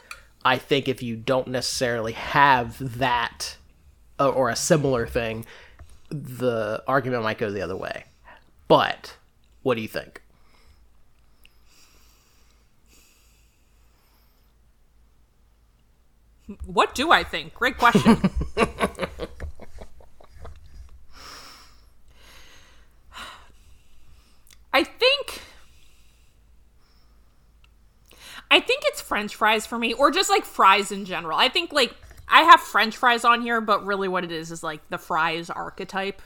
I think if you don't necessarily have that uh, or a similar thing, the argument might go the other way. But what do you think? What do I think? Great question. I think I think it's french fries for me or just like fries in general. I think like I have french fries on here, but really what it is is like the fries archetype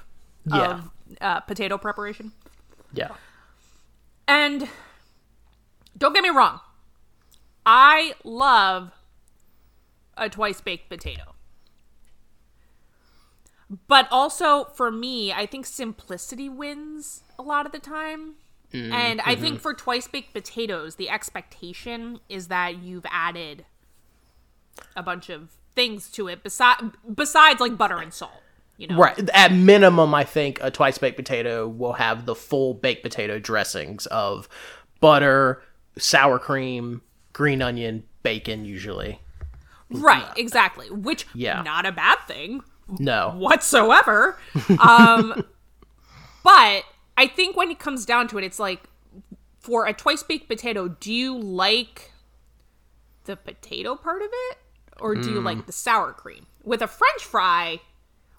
Yeah. of uh, potato preparation. Yeah. And don't get me wrong, I love a twice baked potato. But also for me, I think simplicity wins a lot of the time. Mm-hmm. and I think mm-hmm. for twice baked potatoes, the expectation is that you've added a bunch of things to it besides besides like butter and salt, you know. Right. At minimum, I think a twice baked potato will have the full baked potato dressings of butter, sour cream, green onion, bacon, usually. Right, exactly. Which Yeah. not a bad thing. No. whatsoever. um, but I think when it comes down to it, it's like for a twice baked potato, do you like the potato part of it or do you like the sour cream? With a french fry,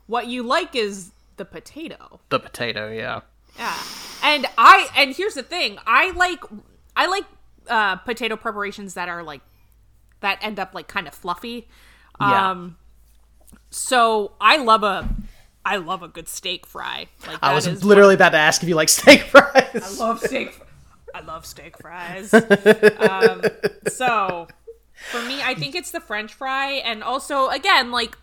what you like is the potato. The potato, yeah. Yeah. And I and here's the thing, I like I like uh potato preparations that are like that end up like kind of fluffy. Yeah. Um so I love a I love a good steak fry. Like I was literally about to ask if you like steak fries. I love steak. I love steak fries. um, so for me, I think it's the French fry, and also again, like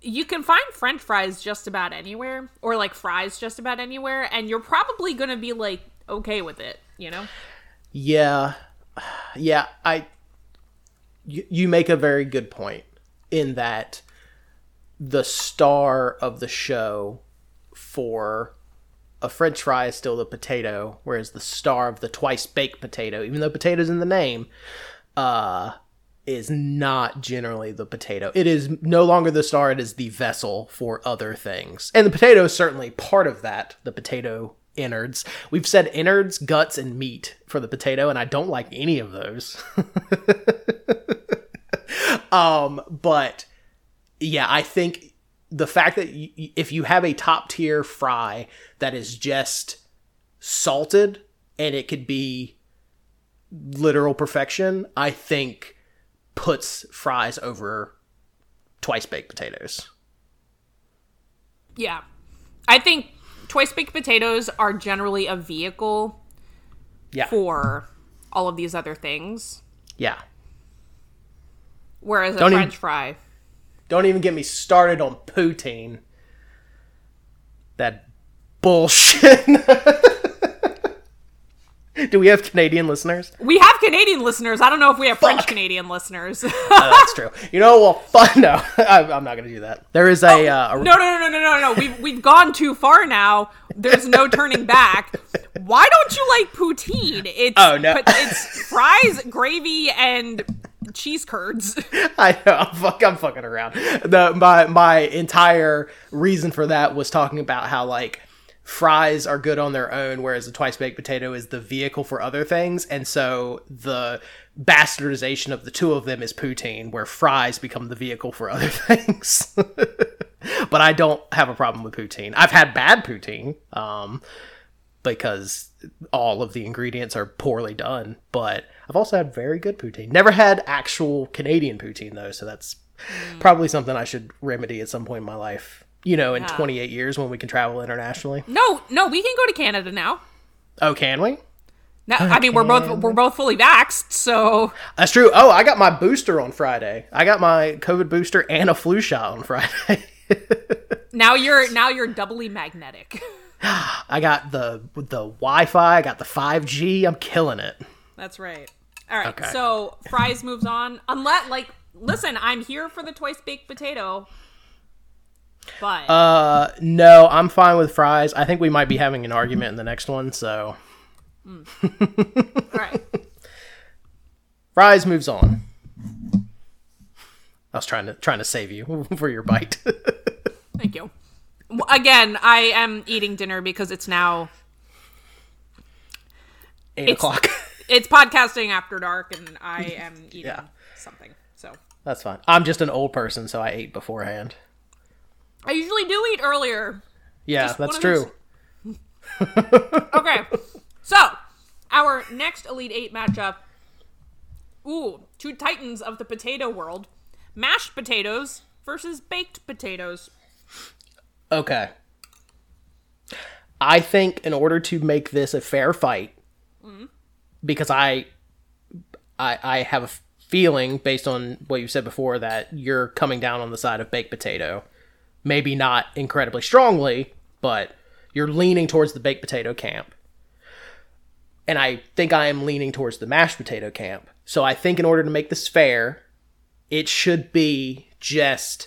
you can find French fries just about anywhere, or like fries just about anywhere, and you're probably gonna be like okay with it, you know? Yeah, yeah. I you, you make a very good point in that the star of the show for a French fry is still the potato, whereas the star of the twice baked potato, even though potato's in the name, uh, is not generally the potato. It is no longer the star; it is the vessel for other things, and the potato is certainly part of that. The potato innards. We've said innards, guts, and meat for the potato, and I don't like any of those. um, but yeah, I think the fact that if you have a top tier fry that is just salted and it could be literal perfection, I think puts fries over twice baked potatoes. Yeah, I think twice baked potatoes are generally a vehicle Yeah. for all of these other things, Yeah. Whereas a Don't even- French fry. Don't even get me started on poutine. That bullshit. Do we have Canadian listeners? We have Canadian listeners. I don't know if we have French Canadian listeners. Oh, that's true. You know, well, fun. No, I, I'm not going to do that. There is a, uh, a No, no, no, no, no, no, no. We've we've gone too far now. There's no turning back. Why don't you like poutine? It's Oh, no. it's fries, gravy, and cheese curds. I know. I'm, fuck, I'm fucking around. The my my entire reason for that was talking about how like fries are good on their own, whereas the twice baked potato is the vehicle for other things, and so the bastardization of the two of them is poutine, where fries become the vehicle for other things. but I don't have a problem with poutine. I've had bad poutine. Um, because all of the ingredients are poorly done. But I've also had very good poutine. Never had actual Canadian poutine though, so that's mm. probably something I should remedy at some point in my life. You know, in Yeah. 28 years when we can travel internationally. No, no, we can go to Canada now. Oh, can we? Now, I mean, we're both we're both fully vaxxed, so That's true. Oh, I got my booster on Friday. I got my COVID booster and a flu shot on Friday. now you're now you're doubly magnetic. I got the the Wi-Fi. I got the 5G. I'm killing it. That's right. All right. Okay. So fries moves on. Unless, like, listen, I'm here for the twice baked potato. But Uh, no, I'm fine with fries. I think we might be having an argument in the next one, so all right. fries moves on. I was trying to trying to save you for your bite. Thank you. Again, I am eating dinner because it's now Eight It's- o'clock. it's podcasting after dark, and I am eating Yeah. something. So That's fine. I'm just an old person, so I ate beforehand. I usually do eat earlier. Yeah, Just that's true. Okay. so our next Elite Eight matchup. Ooh, two titans of the potato world: mashed potatoes versus baked potatoes. Okay. I think in order to make this a fair fight, because I, I, I have a feeling based on what you said before that you're coming down on the side of baked potato, maybe not incredibly strongly, but you're leaning towards the baked potato camp. And I think I am leaning towards the mashed potato camp. So I think in order to make this fair, it should be just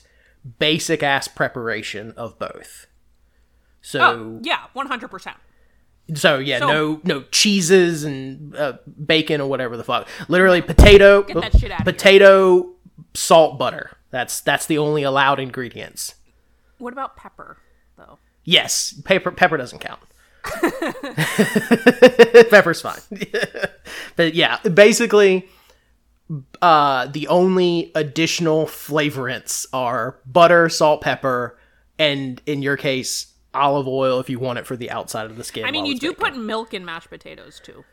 basic ass preparation of both. So Oh, yeah, one hundred percent. so yeah, So- no no cheeses and uh, bacon or whatever the fuck. Literally potato that shit outta here. potato salt butter. That's that's the only allowed ingredients. What about pepper, though? Yes, pepper pepper doesn't count. Pepper's fine. but yeah, basically uh the only additional flavorants are butter, salt, pepper, and in your case olive oil if you want it for the outside of the skin. I mean, you do baking. put milk in mashed potatoes too.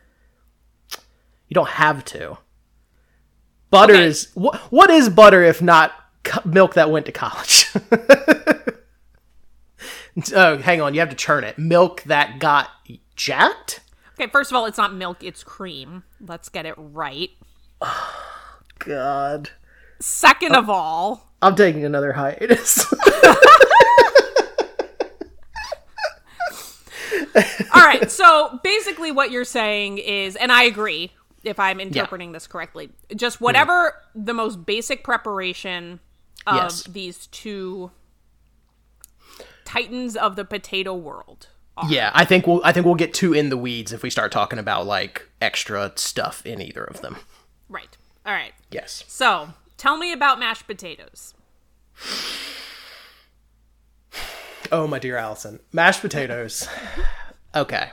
You don't have to. Butter Okay. is what? What is butter if not co- milk that went to college? oh, hang on. You have to churn it. Milk that got jacked. Okay, first of all, it's not milk; it's cream. Let's get it right. God, Second of all, I'm taking another hiatus. all right. So basically, what you're saying is, and I agree if I'm interpreting this correctly, just whatever mm-hmm. the most basic preparation of Yes. these two titans of the potato world. are. yeah, I think we'll. I think we'll get too in the weeds if we start talking about like extra stuff in either of them. Right. All right. Yes. So tell me about mashed potatoes. Oh, my dear Allison. Mashed potatoes. Okay.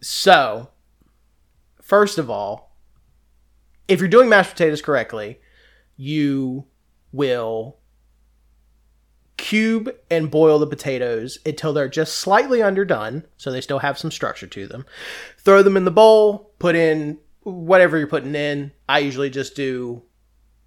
So, first of all, if you're doing mashed potatoes correctly, you will cube and boil the potatoes until they're just slightly underdone, so they still have some structure to them. Throw them in the bowl, put in whatever you're putting in. I usually just do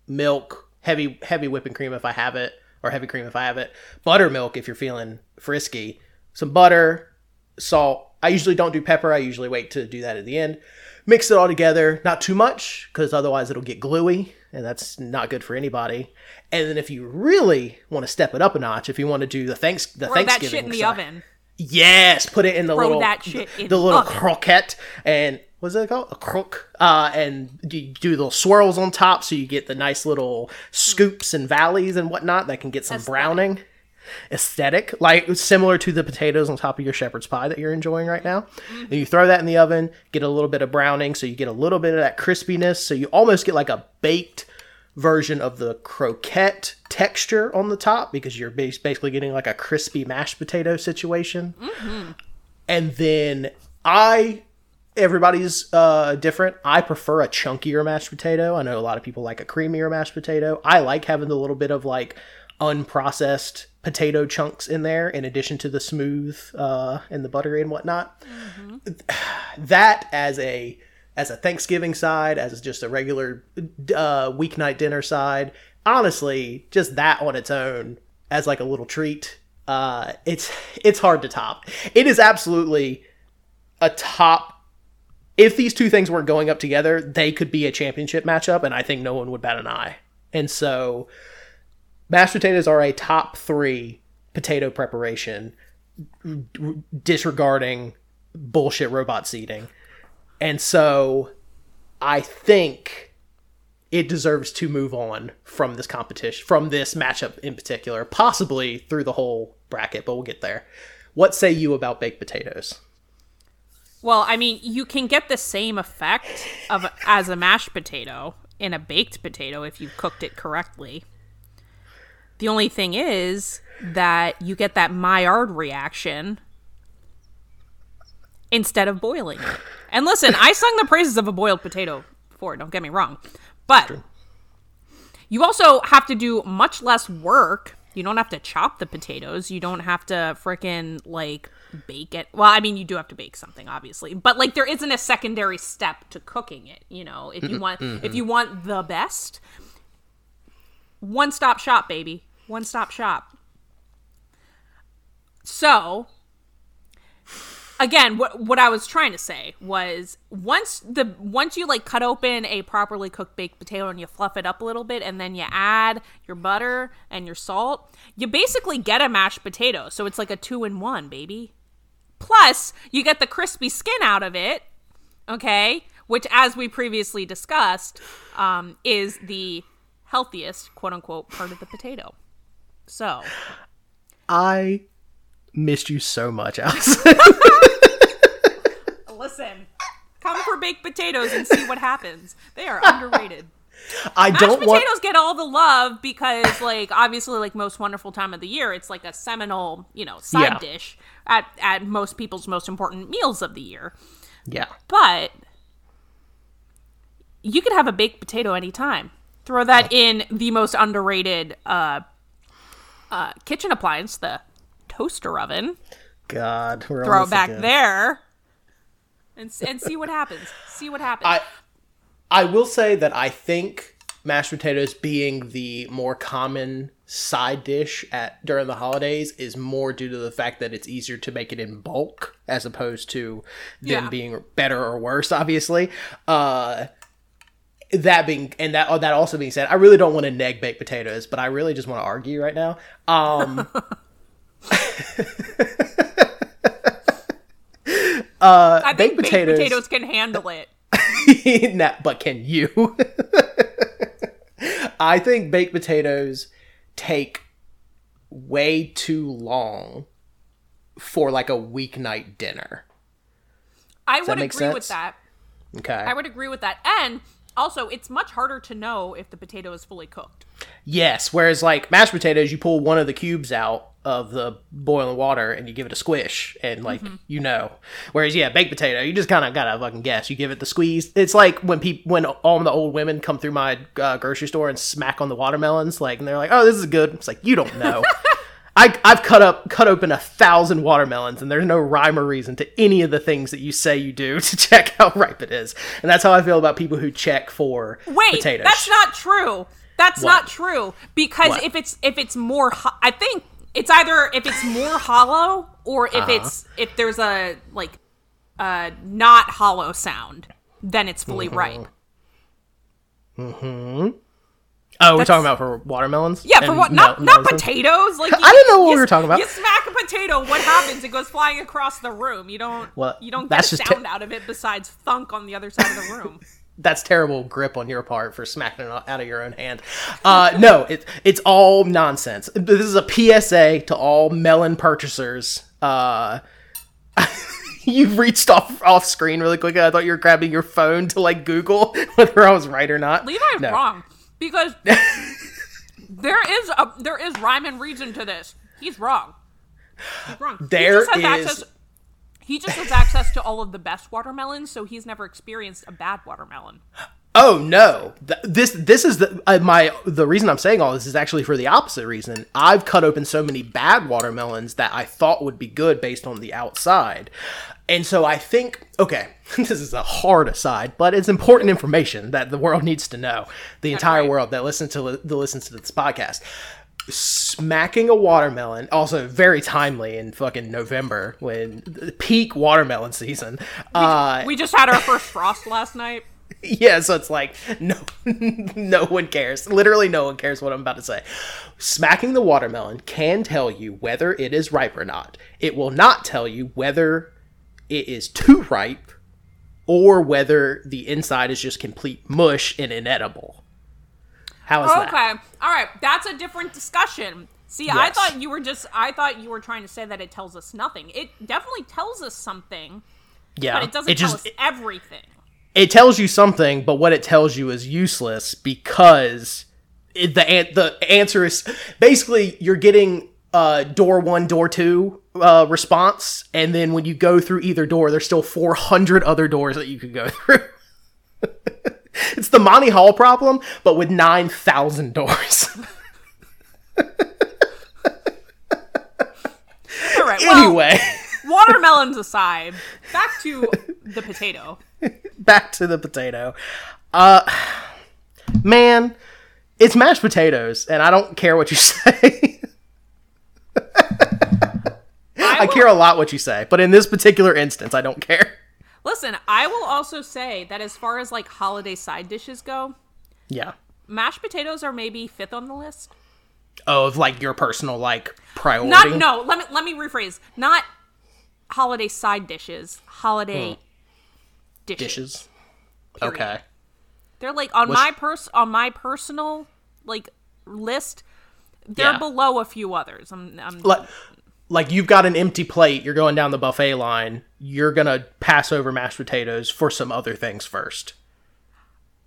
milk, heavy heavy whipping cream if I have it, or heavy cream if I have it. Buttermilk if you're feeling frisky. Some butter, salt. I usually don't do pepper. I usually wait to do that at the end. Mix it all together, not too much, because otherwise it'll get gluey, and that's not good for anybody. And then if you really want to step it up a notch, if you want to do the thanks the Throw that Thanksgiving shit in the side- oven. Yes, put it in the Throw little that in the little oven. croquette and what's it called? A crook. Uh, and you do little swirls on top so you get the nice little scoops and valleys and whatnot that can get some Aesthetic. browning. Aesthetic, like similar to the potatoes on top of your shepherd's pie that you're enjoying right now. And you throw that in the oven, get a little bit of browning, so you get a little bit of that crispiness. So you almost get like a baked version of the croquette texture on the top because you're basically getting like a crispy mashed potato situation. And then I, everybody's uh, different. I prefer a chunkier mashed potato. I know a lot of people like a creamier mashed potato. I like having the little bit of like unprocessed potato chunks in there in addition to the smooth uh, and the buttery and whatnot that as a as a Thanksgiving side, as just a regular uh, weeknight dinner side, honestly, just that on its own as like a little treat, uh, it's it's hard to top. It is absolutely a top. If these two things weren't going up together, they could be a championship matchup, and I think no one would bat an eye. And so, mashed potatoes are a top three potato preparation, disregarding bullshit robot seeding. And so I think it deserves to move on from this competition, from this matchup in particular, possibly through the whole bracket, but we'll get there. What say you about baked potatoes? Well, I mean, you can get the same effect of as a mashed potato in a baked potato if you cooked it correctly. The only thing is that you get that Maillard reaction instead of boiling it. And listen, I sung the praises of a boiled potato before, don't get me wrong. But you also have to do much less work. You don't have to chop the potatoes. You don't have to freaking like bake it. Well, I mean, you do have to bake something, obviously, but like there isn't a secondary step to cooking it. You know, if you want, if you want the best, one stop shop, baby, one stop shop. So, again, what what I was trying to say was once the once you like cut open a properly cooked baked potato and you fluff it up a little bit and then you add your butter and your salt, you basically get a mashed potato. So it's like a two in one, baby. Plus, you get the crispy skin out of it, okay? Which, as we previously discussed, um, is the healthiest, quote unquote, part of the potato. So, I missed you so much, Alice. listen, come for baked potatoes and see what happens. They are underrated. I Mashed don't potatoes want. Potatoes get all the love because, like, obviously, like most wonderful time of the year, it's like a seminal, you know, side Yeah. dish at at most people's most important meals of the year. Yeah. But you could have a baked potato anytime. Throw that in the most underrated uh, uh, kitchen appliance, the toaster oven. God, we're Throw it back again. there, and and see what happens. See what happens. I I will say that I think mashed potatoes being the more common side dish at during the holidays is more due to the fact that it's easier to make it in bulk as opposed to them Yeah. being better or worse obviously uh that being and that that also being said i really don't want to neg baked potatoes but i really just want to argue right now um I think baked baked potatoes- potatoes can handle it. Nah, but can you? I think baked potatoes take way too long for like a weeknight dinner. I would agree make with that. Okay. I would agree with that. And also, it's much harder to know if the potato is fully cooked. yes, whereas like mashed potatoes, you pull one of the cubes out of the boiling water and you give it a squish and like you know. Whereas yeah, baked potato, you just kind of gotta fucking guess. You give it the squeeze. It's like when people when all the old women come through my uh, grocery store and smack on the watermelons, like and they're like, "Oh, this is good." It's like you don't know. I, I've cut up, cut open a thousand watermelons, and there's no rhyme or reason to any of the things that you say you do to check how ripe it is. And that's how I feel about people who check for Wait, potatoes. that's not true. That's What? not true because What? if it's if it's more, ho- I think it's either if it's more hollow or if Uh-huh. it's if there's a like uh not hollow sound, then it's fully Mm-hmm. ripe. oh, we're talking about for watermelons. Yeah, for what? Not mel- not melons? potatoes. Like I didn't know what you we were talking about. You smack a potato. What happens? It goes flying across the room. You don't. Well, you don't get a just te- sound out of it besides thunk on the other side of the room. That's terrible grip on your part for smacking it out of your own hand. Uh, no, it's it's all nonsense. This is a PSA to all melon purchasers. Uh, you reached off off screen really quick. I thought you were grabbing your phone to like Google whether I was right or not. Levi's No. wrong because there is a there is rhyme and reason to this. He's wrong. He's wrong. There he just has is- access. He just has access to all of the best watermelons, so he's never experienced a bad watermelon. Oh no! Th- This this is the uh, my the reason I'm saying all this is actually for the opposite reason. I've cut open so many bad watermelons that I thought would be good based on the outside, and so I think okay, this is a hard aside, but it's important information that the world needs to know. The entire right. world that listens to that listens to this podcast. Smacking a watermelon, also very timely in fucking November when the peak watermelon season. Uh, We just had our first frost last night. yeah, so it's like no no one cares. Literally no one cares what I'm about to say. Smacking the watermelon can tell you whether it is ripe or not. It will not tell you whether it is too ripe or whether the inside is just complete mush and inedible. How is that? Okay. All right. That's a different discussion. See, I thought you were just I thought you were trying to say that it tells us nothing. It definitely tells us something, Yeah, but it doesn't just tell us everything. it tells you something, but what it tells you is useless because it, the an- the answer is basically you're getting uh, door one, door two uh, response, and then when you go through either door, there's still 400 other doors that you could go through. it's the Monty Hall problem, but with 9,000 doors. All right. Well, anyway, watermelons aside, back to the potato. back to the potato. Uh, man, it's mashed potatoes, and I don't care what you say. I will- care a lot what you say, but in this particular instance, I don't care. Listen, I will also say that as far as like holiday side dishes go, Yeah. mashed potatoes are maybe fifth on the list. Oh, of like your personal like priority. Not no. Let me let me rephrase. Not holiday side dishes. Holiday hmm. dishes. dishes. Okay. They're like on What's- my pers on my personal like list. They're Yeah. below a few others. I'm, I'm Like, like you've got an empty plate, you're going down the buffet line. You're gonna pass over mashed potatoes for some other things first.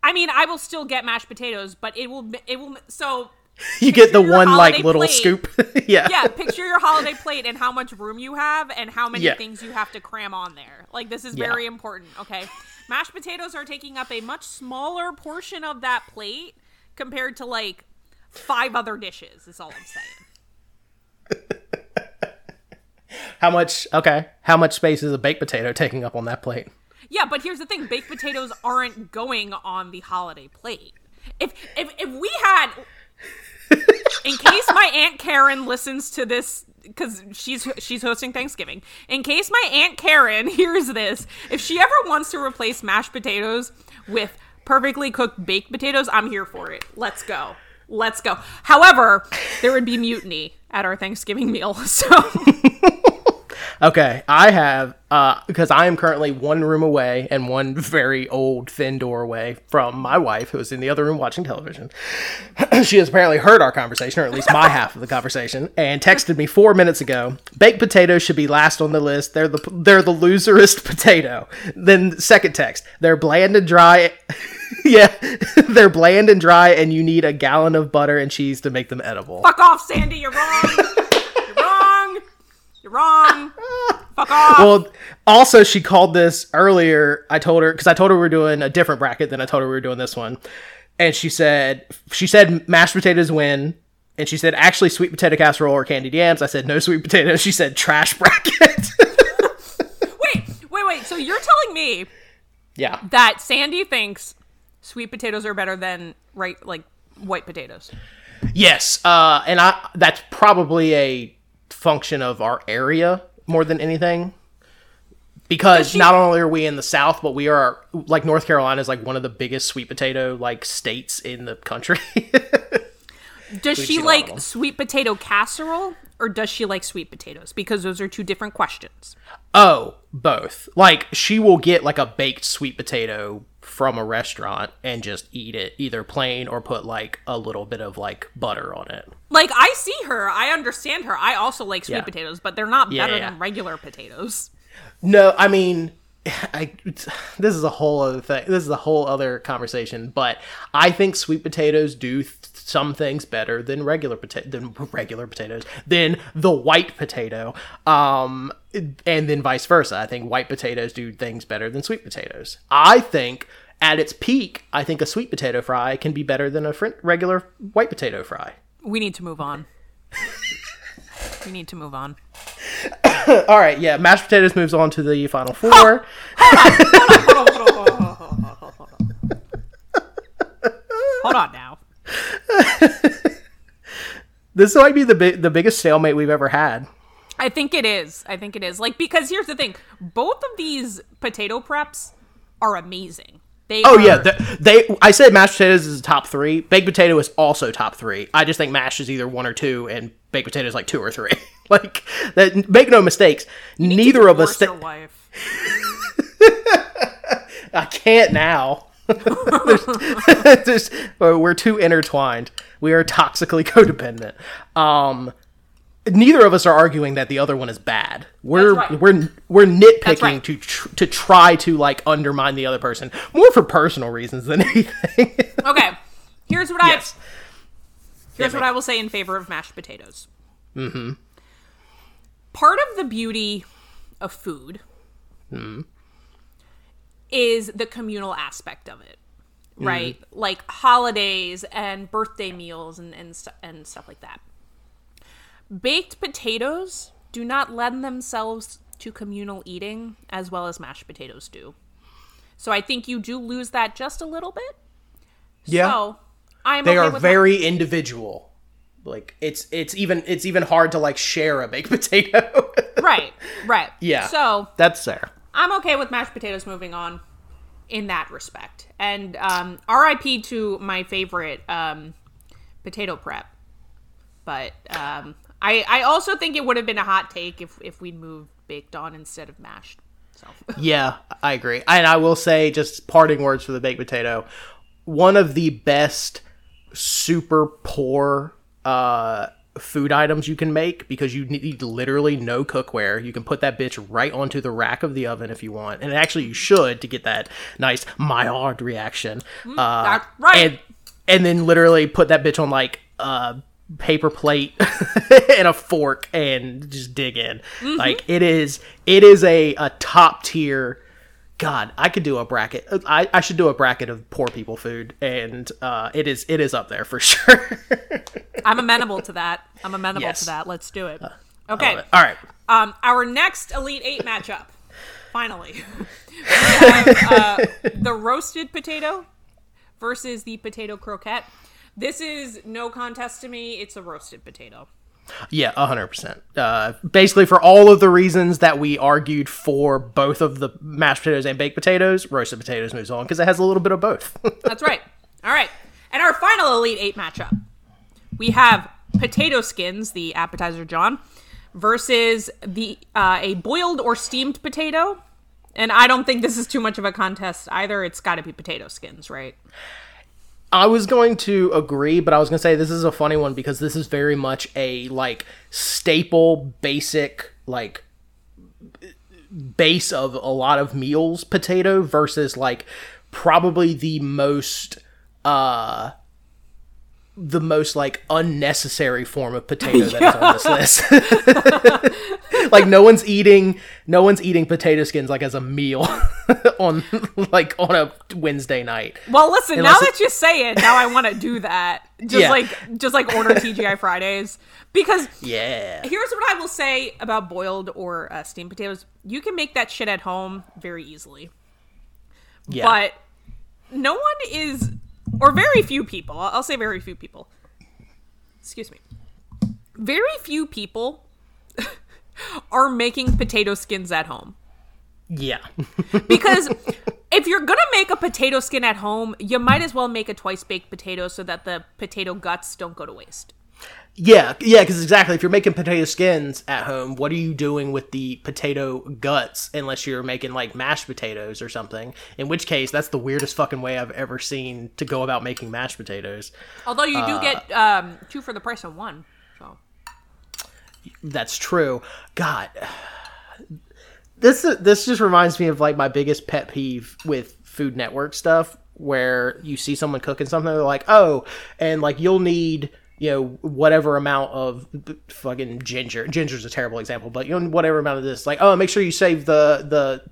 I mean, I will still get mashed potatoes, but it will it will so You get the one like little plate. scoop. yeah. yeah, picture your holiday plate and how much room you have and how many Yeah. things you have to cram on there. Like this is Yeah. very important, okay? Mashed potatoes are taking up a much smaller portion of that plate compared to like five other dishes, is all I'm saying. How much? Okay. How much space is a baked potato taking up on that plate? Yeah, but here's the thing: baked potatoes aren't going on the holiday plate. If if if we had, in case my aunt Karen listens to this, because she's she's hosting Thanksgiving. In case my aunt Karen hears this, if she ever wants to replace mashed potatoes with perfectly cooked baked potatoes, I'm here for it. Let's go. Let's go. However, there would be mutiny at our Thanksgiving meal, so Okay, I have uh because I am currently one room away and one very old thin door away from my wife who is in the other room watching television. she has apparently heard our conversation or at least my half of the conversation and texted me 4 minutes ago. Baked potatoes should be last on the list. They're the they're the loserest potato. Then second text, they're bland and dry. yeah, they're bland and dry and you need a gallon of butter and cheese to make them edible. fuck off, Sandy. You're wrong. You're wrong. Fuck off. Well, also she called this earlier. I told her because I told her we were doing a different bracket than I told her we were doing this one, and she said she said mashed potatoes win, and she said actually sweet potato casserole or candied yams. I said no sweet potatoes. She said trash bracket. wait, wait, wait. So you're telling me yeah, that Sandy thinks sweet potatoes are better than right like white potatoes? yes, uh, and I that's probably a function of our area more than anything. Because she- not only are we in the South, but we are like North Carolina is like one of the biggest sweet potato like states in the country. Does We've she seen a lot of them. like sweet potato casserole or does she like sweet potatoes? Because those are two different questions. Oh, both. Like she will get like a baked sweet potato from a restaurant and just eat it either plain or put like a little bit of like butter on it. Like I see her, I understand her. I also like sweet Yeah. potatoes, but they're not Yeah, better yeah. than regular potatoes. No, I mean I this is a whole other thing. This is a whole other conversation, but I think sweet potatoes do th- some things better than regular potato than regular potatoes than the white potato. Um and then vice versa. I think white potatoes do things better than sweet potatoes. I think at its peak, I think a sweet potato fry can be better than a fr- regular white potato fry. We need to move on. we need to move on. All right, yeah, mashed potatoes moves on to the final four. Hold on now. This might be the the biggest stalemate we've ever had. I think it is. I think it is. Like because here's the thing: both of these potato preps are amazing. They Oh are, yeah, the, they. I said mashed potatoes is top three. Baked potato is also top three. I just think mash is either one or two, and baked potato is like two or three. like that. Make no mistakes. Neither of us. wife. I can't now. There's- there's- we're too intertwined. We are toxically codependent. Um, neither of us are arguing that the other one is bad. We're right. we're we're nitpicking right. to tr- to try to like undermine the other person more for personal reasons than anything. Okay. Here's what yes. I here's Hit what. I will say in favor of mashed potatoes. Mm-hmm. Part of the beauty of food is the communal aspect of it, mm. right? Like holidays and birthday meals and and, and stuff like that. Baked potatoes do not lend themselves to communal eating as well as mashed potatoes do. So I think you do lose that just a little bit. Yeah. So I'm they okay are very individual. Like it's it's even it's even hard to like share a baked potato. right, right. yeah. So that's fair. I'm okay with mashed potatoes moving on in that respect. And um, RIP to my favorite um, potato prep. But um, I I also think it would have been a hot take if if we'd moved baked on instead of mashed. So Yeah, I agree. And I will say, just parting words for the baked potato. One of the best super poor uh, food items you can make because you need literally no cookware. You can put that bitch right onto the rack of the oven if you want, and actually you should to get that nice Maillard reaction. Uh, that's right. And and then literally put that bitch on like a paper plate and a fork and just dig in. Like it is it is a, a top tier God, I could do a bracket. I, I should do a bracket of poor people food, and uh, it is it is up there for sure. I'm amenable to that. I'm amenable Yes. to that. Let's do it. All Okay. All right. Um, our next Elite Eight matchup, finally, have uh, the roasted potato versus the potato croquette. This is no contest to me. It's a roasted potato. Yeah, hundred percent. Uh, basically, for all of the reasons that we argued for both of the mashed potatoes and baked potatoes, roasted potatoes moves on because it has a little bit of both. That's right. All right. And our final Elite Eight matchup, we have potato skins, the appetizer, John, versus the uh, a boiled or steamed potato. And I don't think this is too much of a contest either. It's got to be potato skins, right? I was going to agree, but I was going to say this is a funny one because this is very much a like staple, basic, like base of a lot of meals potato versus like probably the most uh the most like unnecessary form of potato that is on this list. like no one's eating no one's eating potato skins like as a meal on like on a Wednesday night. Well, listen. Unless now it- that you say it, now I want to do that. Just Yeah. like, just like order TGI Fridays because Yeah. here's what I will say about boiled or uh, steamed potatoes: you can make that shit at home very easily. Yeah. But no one is, or very few people. I'll say very few people. Excuse me. Very few people are making potato skins at home. yeah. Because if you're gonna make a potato skin at home, you might as well make a twice baked potato so that the potato guts don't go to waste. Yeah, yeah, because exactly. If you're making potato skins at home, what are you doing with the potato guts? Unless you're making like mashed potatoes or something. In which case, that's the weirdest fucking way I've ever seen to go about making mashed potatoes. Although you do get um, two for the price of one. So That's true. God, this this just reminds me of like my biggest pet peeve with Food Network stuff, where you see someone cooking something, they're like, oh, and like you'll need you know whatever amount of fucking ginger. Ginger's a terrible example, but you know whatever amount of this, like, oh, make sure you save the the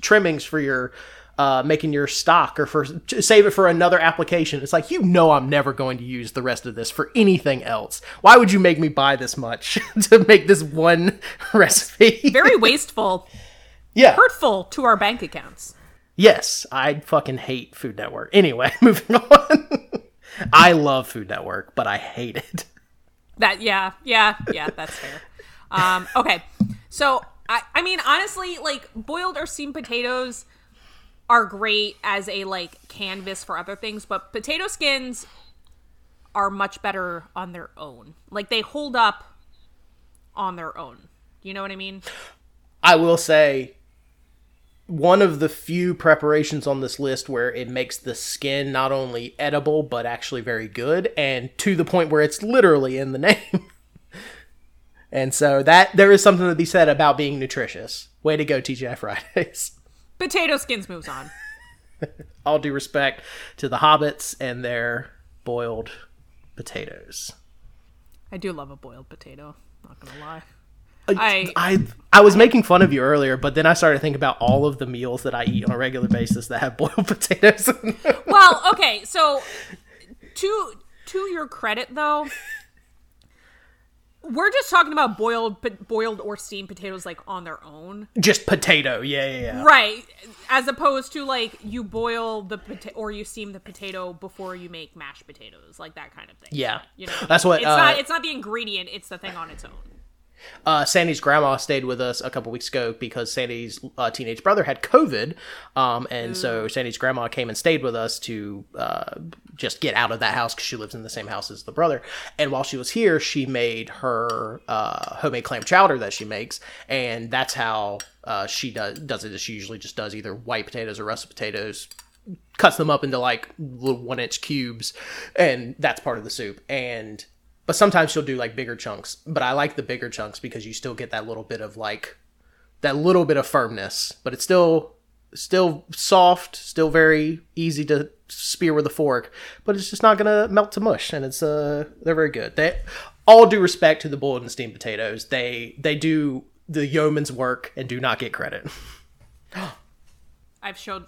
trimmings for your. Uh, making your stock or for save it for another application. It's like you know I'm never going to use the rest of this for anything else. Why would you make me buy this much to make this one recipe? very wasteful, yeah. hurtful to our bank accounts. Yes, I fucking hate Food Network. Anyway, moving on. I love Food Network, but I hate it. That yeah, yeah, yeah, that's fair. Um, okay. So I I mean honestly, like boiled or steamed potatoes are great as a like canvas for other things, but potato skins are much better on their own. Like they hold up on their own. You know what I mean? I will say one of the few preparations on this list where it makes the skin not only edible but actually very good and to the point where it's literally in the name. and so that there is something to be said about being nutritious. Way to go TGI Fridays. Potato skins moves on. All due respect to the hobbits and their boiled potatoes. I do love a boiled potato. Not gonna lie. I, I I was making fun of you earlier, but then I started thinking about all of the meals that I eat on a regular basis that have boiled potatoes. Well, okay, so to to your credit though, we're just talking about boiled boiled or steamed potatoes like on their own. Just potato, yeah, yeah, yeah. Right, as opposed to like you boil the potato or you steam the potato before you make mashed potatoes, like that kind of thing. Yeah, You know, that's what it's uh, not. It's not the ingredient; it's the thing on its own. Uh, Sandy's grandma stayed with us a couple weeks ago because Sandy's uh, teenage brother had COVID, um, and so Sandy's grandma came and stayed with us to uh, just get out of that house because she lives in the same house as the brother. And while she was here, she made her uh, homemade clam chowder that she makes, and that's how uh, she does does it. She usually just does either white potatoes or russet potatoes, cuts them up into like little one inch cubes, and that's part of the soup. And but sometimes she'll do like bigger chunks. But I like the bigger chunks because you still get that little bit of like that little bit of firmness, but it's still still soft, still very easy to spear with a fork, but it's just not gonna melt to mush, and it's uh they're very good. They all due respect to the boiled and steamed potatoes, they they do the yeoman's work and do not get credit. I've showed,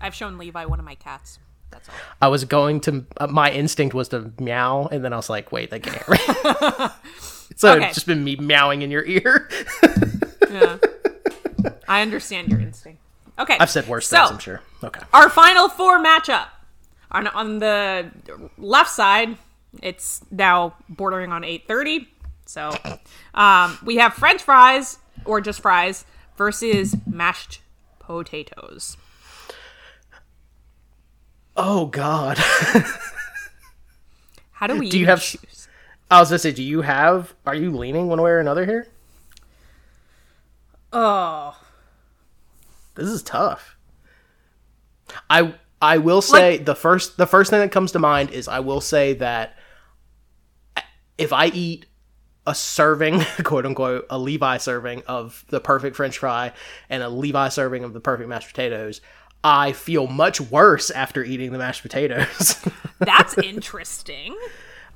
I've shown Levi one of my cats. That's all. I was going to uh, my instinct was to meow, and then I was like, wait, they can't. so Okay. it's just been me meowing in your ear. Yeah, I understand your instinct. Okay, I've said worse so, things, I'm sure. Okay. Our final four matchup on on the left side, it's now bordering on eight thirty. So, um, we have French fries or just fries versus mashed potatoes. Oh God. How do we? Do you have- choose? I was gonna say, do you have? Are you leaning one way or another here? Oh, This is tough. I I will say Like- the first the first thing that comes to mind is I will say that if I eat a serving, quote unquote, a Levi serving of the perfect French fry and a Levi serving of the perfect mashed potatoes, I feel much worse after eating the mashed potatoes that's interesting.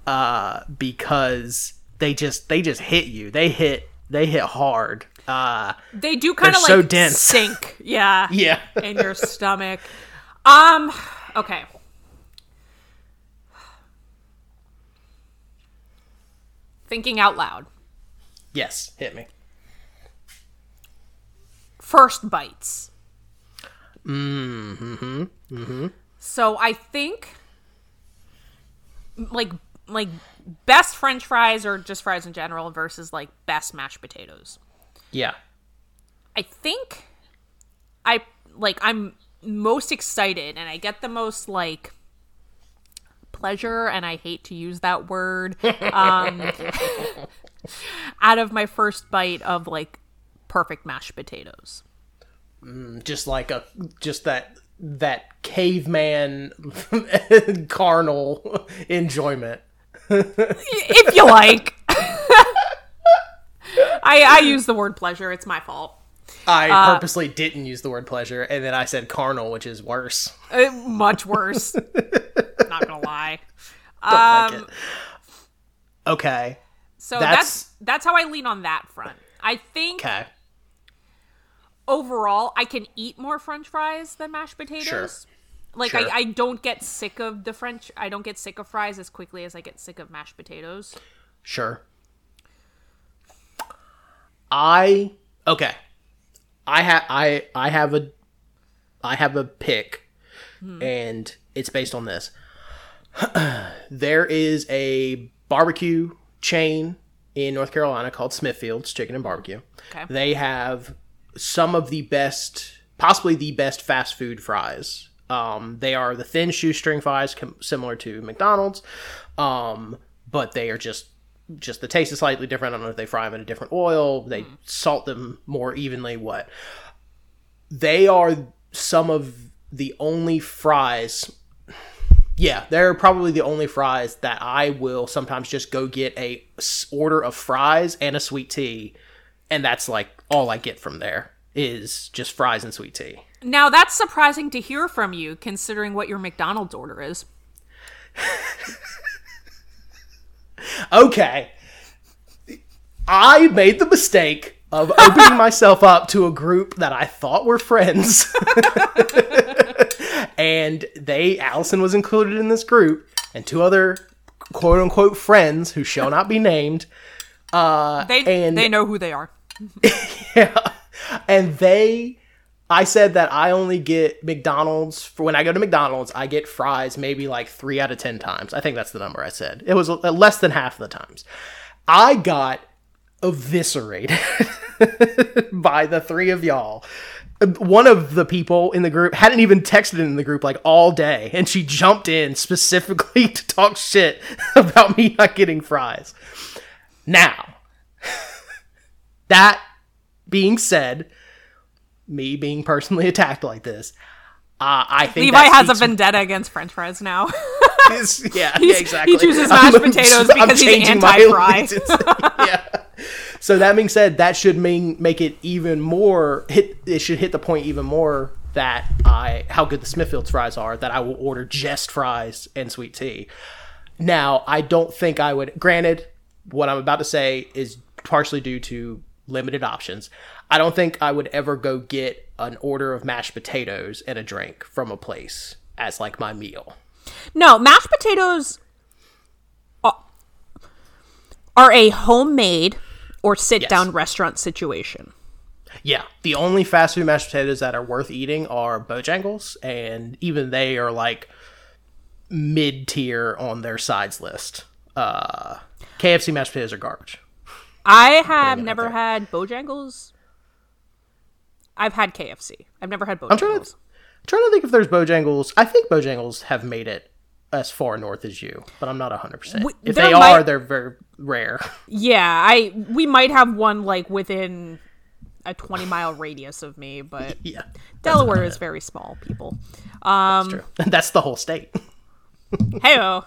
uh, because they just they just hit you. They hit they hit hard. Uh, They do kind of like so dense. sink, yeah, yeah. in your stomach. Um, okay. Thinking out loud. yes, hit me. First bites. Mm-hmm. Mm-hmm. So I think like like best french fries or just fries in general versus like best mashed potatoes. Yeah. I think I like I'm most excited and I get the most like pleasure and I hate to use that word um out of my first bite of like perfect mashed potatoes. Just like a just that that caveman carnal enjoyment. if you like. I I use the word pleasure, it's my fault. I Uh, purposely didn't use the word pleasure, and then I said carnal, which is worse. Uh, much worse. Not gonna lie. Don't like Um, it. Okay. So That's- that's that's how I lean on that front. I think Okay. Overall I can eat more French fries than mashed potatoes. Sure. Like Sure. I, I don't get sick of the French. I don't get sick of fries as quickly as I get sick of mashed potatoes. Sure. I okay. I have I I have a I have a pick hmm. and it's based on this. there is a barbecue chain in North Carolina called Smithfield's Chicken and Barbecue. Okay. They have some of the best, possibly the best fast food fries. Um, they are the thin shoestring fries, com- similar to McDonald's, um, but they are just just the taste is slightly different. I don't know if they fry them in a different oil. They salt them more evenly. What? they are some of the only fries. Yeah, they're probably the only fries that I will sometimes just go get a order of fries and a sweet tea, and that's like all I get from there is just fries and sweet tea. Now that's surprising to hear from you, considering what your McDonald's order is. Okay. I made the mistake of opening myself up to a group that I thought were friends. and they, Allison was included in this group, and two other quote unquote friends who shall not be named. Uh, They and they know who they are. yeah. And they, I said that I only get McDonald's for when I go to McDonald's, I get fries maybe like three out of 10 times. I think that's the number I said. It was uh, less than half the times. I got eviscerated by the three of y'all. One of the people in the group hadn't even texted in the group like all day, and she jumped in specifically to talk shit about me not getting fries. Now, that being said, me being personally attacked like this, uh, I think Levi has a vendetta against French fries now. yeah, yeah, exactly. he chooses mashed potatoes because he's anti-fry. yeah. So that being said, that should mean make it even more hit. It should hit the point even more that I how good the Smithfield's fries are. That I will order just fries and sweet tea. Now, I don't think I would. Granted, what I'm about to say is partially due to limited options. I don't think I would ever go get an order of mashed potatoes and a drink from a place as like my meal. no, mashed potatoes are- a homemade or sit down restaurant situation. Yeah, the only fast food mashed potatoes that are worth eating are Bojangles, and even they are like mid tier on their sides list. Uh, KFC mashed potatoes are garbage. I have never there. had Bojangles. I've had KFC. I've never had trying to- Bojangles. I'm trying to think if there's Bojangles. I think Bojangles have made it as far north as you, but I'm not 100%. We- if they might- are, they're very rare. Yeah, I we might have one like within a 20 mile radius of me, but yeah, Delaware is very small, people. Um, true. That's the whole state. heyo.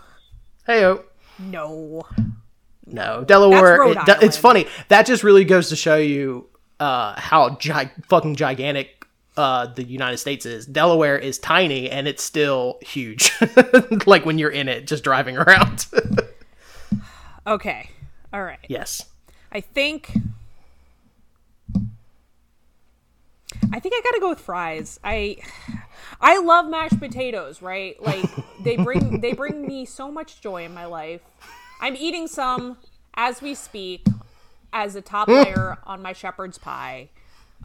Hey, No. No, Delaware. It- it's funny. That just really goes to show you uh, how gi- fucking gigantic uh, the United States is. Delaware is tiny and it's still huge. like when you're in it, just driving around. Okay. All right. yes. I think I think I got to go with fries. I I love mashed potatoes, right? Like they bring they bring me so much joy in my life. I'm eating some as we speak as a top layer on my shepherd's pie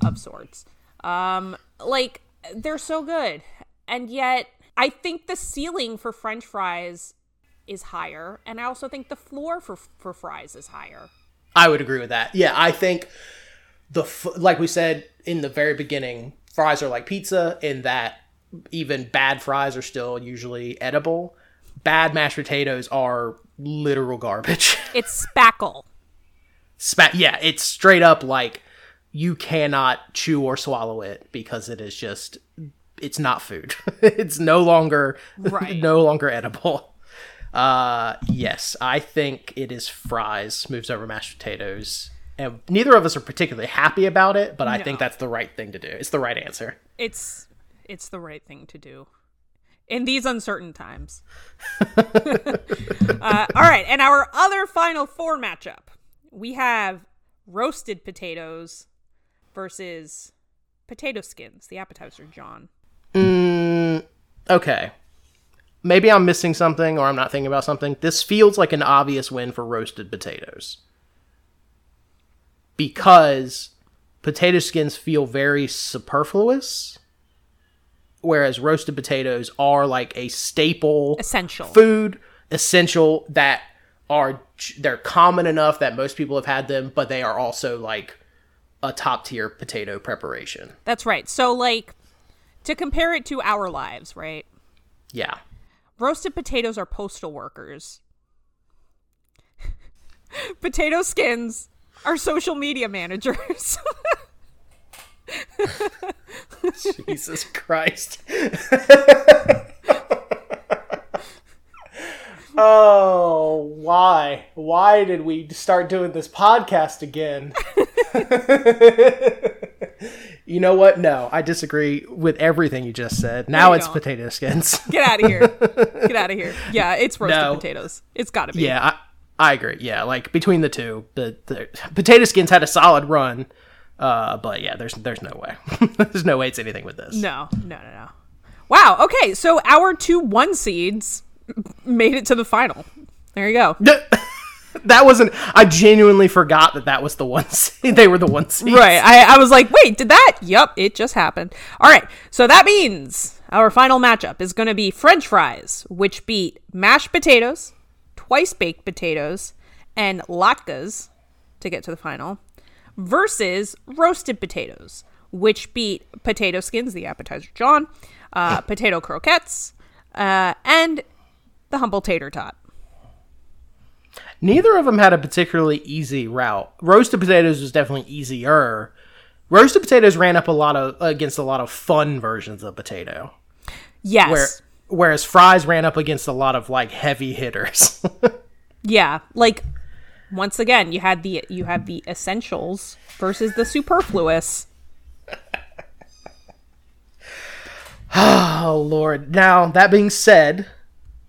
of sorts. Um like they're so good. And yet I think the ceiling for french fries is higher and I also think the floor for for fries is higher. I would agree with that. Yeah, I think the f- like we said in the very beginning, fries are like pizza in that even bad fries are still usually edible. Bad mashed potatoes are literal garbage. It's spackle. Spa- yeah, it's straight up like you cannot chew or swallow it because it is just it's not food. it's no longer Right. no longer edible. Uh yes, I think it is fries moves over mashed potatoes. And neither of us are particularly happy about it, but I think that's the right thing to do. It's the right answer. It's it's the right thing to do in these uncertain times. uh, all right, and our other final four matchup, we have roasted potatoes versus potato skins, the appetizer. John, Mm, okay. Maybe I'm missing something or I'm not thinking about something. This feels like an obvious win for roasted potatoes. Because potato skins feel very superfluous, whereas roasted potatoes are like a staple essential. food, essential that are they're common enough that most people have had them, but they are also like a top tier potato preparation. That's right. So, like, to compare it to our lives, right? Yeah. Roasted potatoes are postal workers. Potato skins are social media managers. Jesus Christ. oh, why? Why did we start doing this podcast again? you know what? No, I disagree with everything you just said. Now it's don't. potato skins. Get out of here. Get out of here. Yeah, it's roasted No. potatoes. It's got to be. yeah, I, I agree. Yeah, like between the two, the, the potato skins had a solid run. Uh, but yeah, there's there's no way. there's no way it's anything with this. No, no, no, no. Wow. Okay, so our two one seeds made it to the final. There you go. that wasn't. I genuinely forgot that that was the one. Seed. They were the one seed. Right. I, I was like, wait, did that? Yup, it just happened. All right. So that means our final matchup is going to be French fries, which beat mashed potatoes, twice baked potatoes, and latkes to get to the final, versus roasted potatoes, which beat potato skins, the appetizer John, uh, potato croquettes, uh, and the humble tater tot. Neither of them had a particularly easy route. Roasted potatoes was definitely easier. Roasted potatoes ran up a lot of against a lot of fun versions of potato, Yes. where whereas fries ran up against a lot of like heavy hitters. Yeah, like once again, you had the you have the essentials versus the superfluous. oh lord! Now that being said,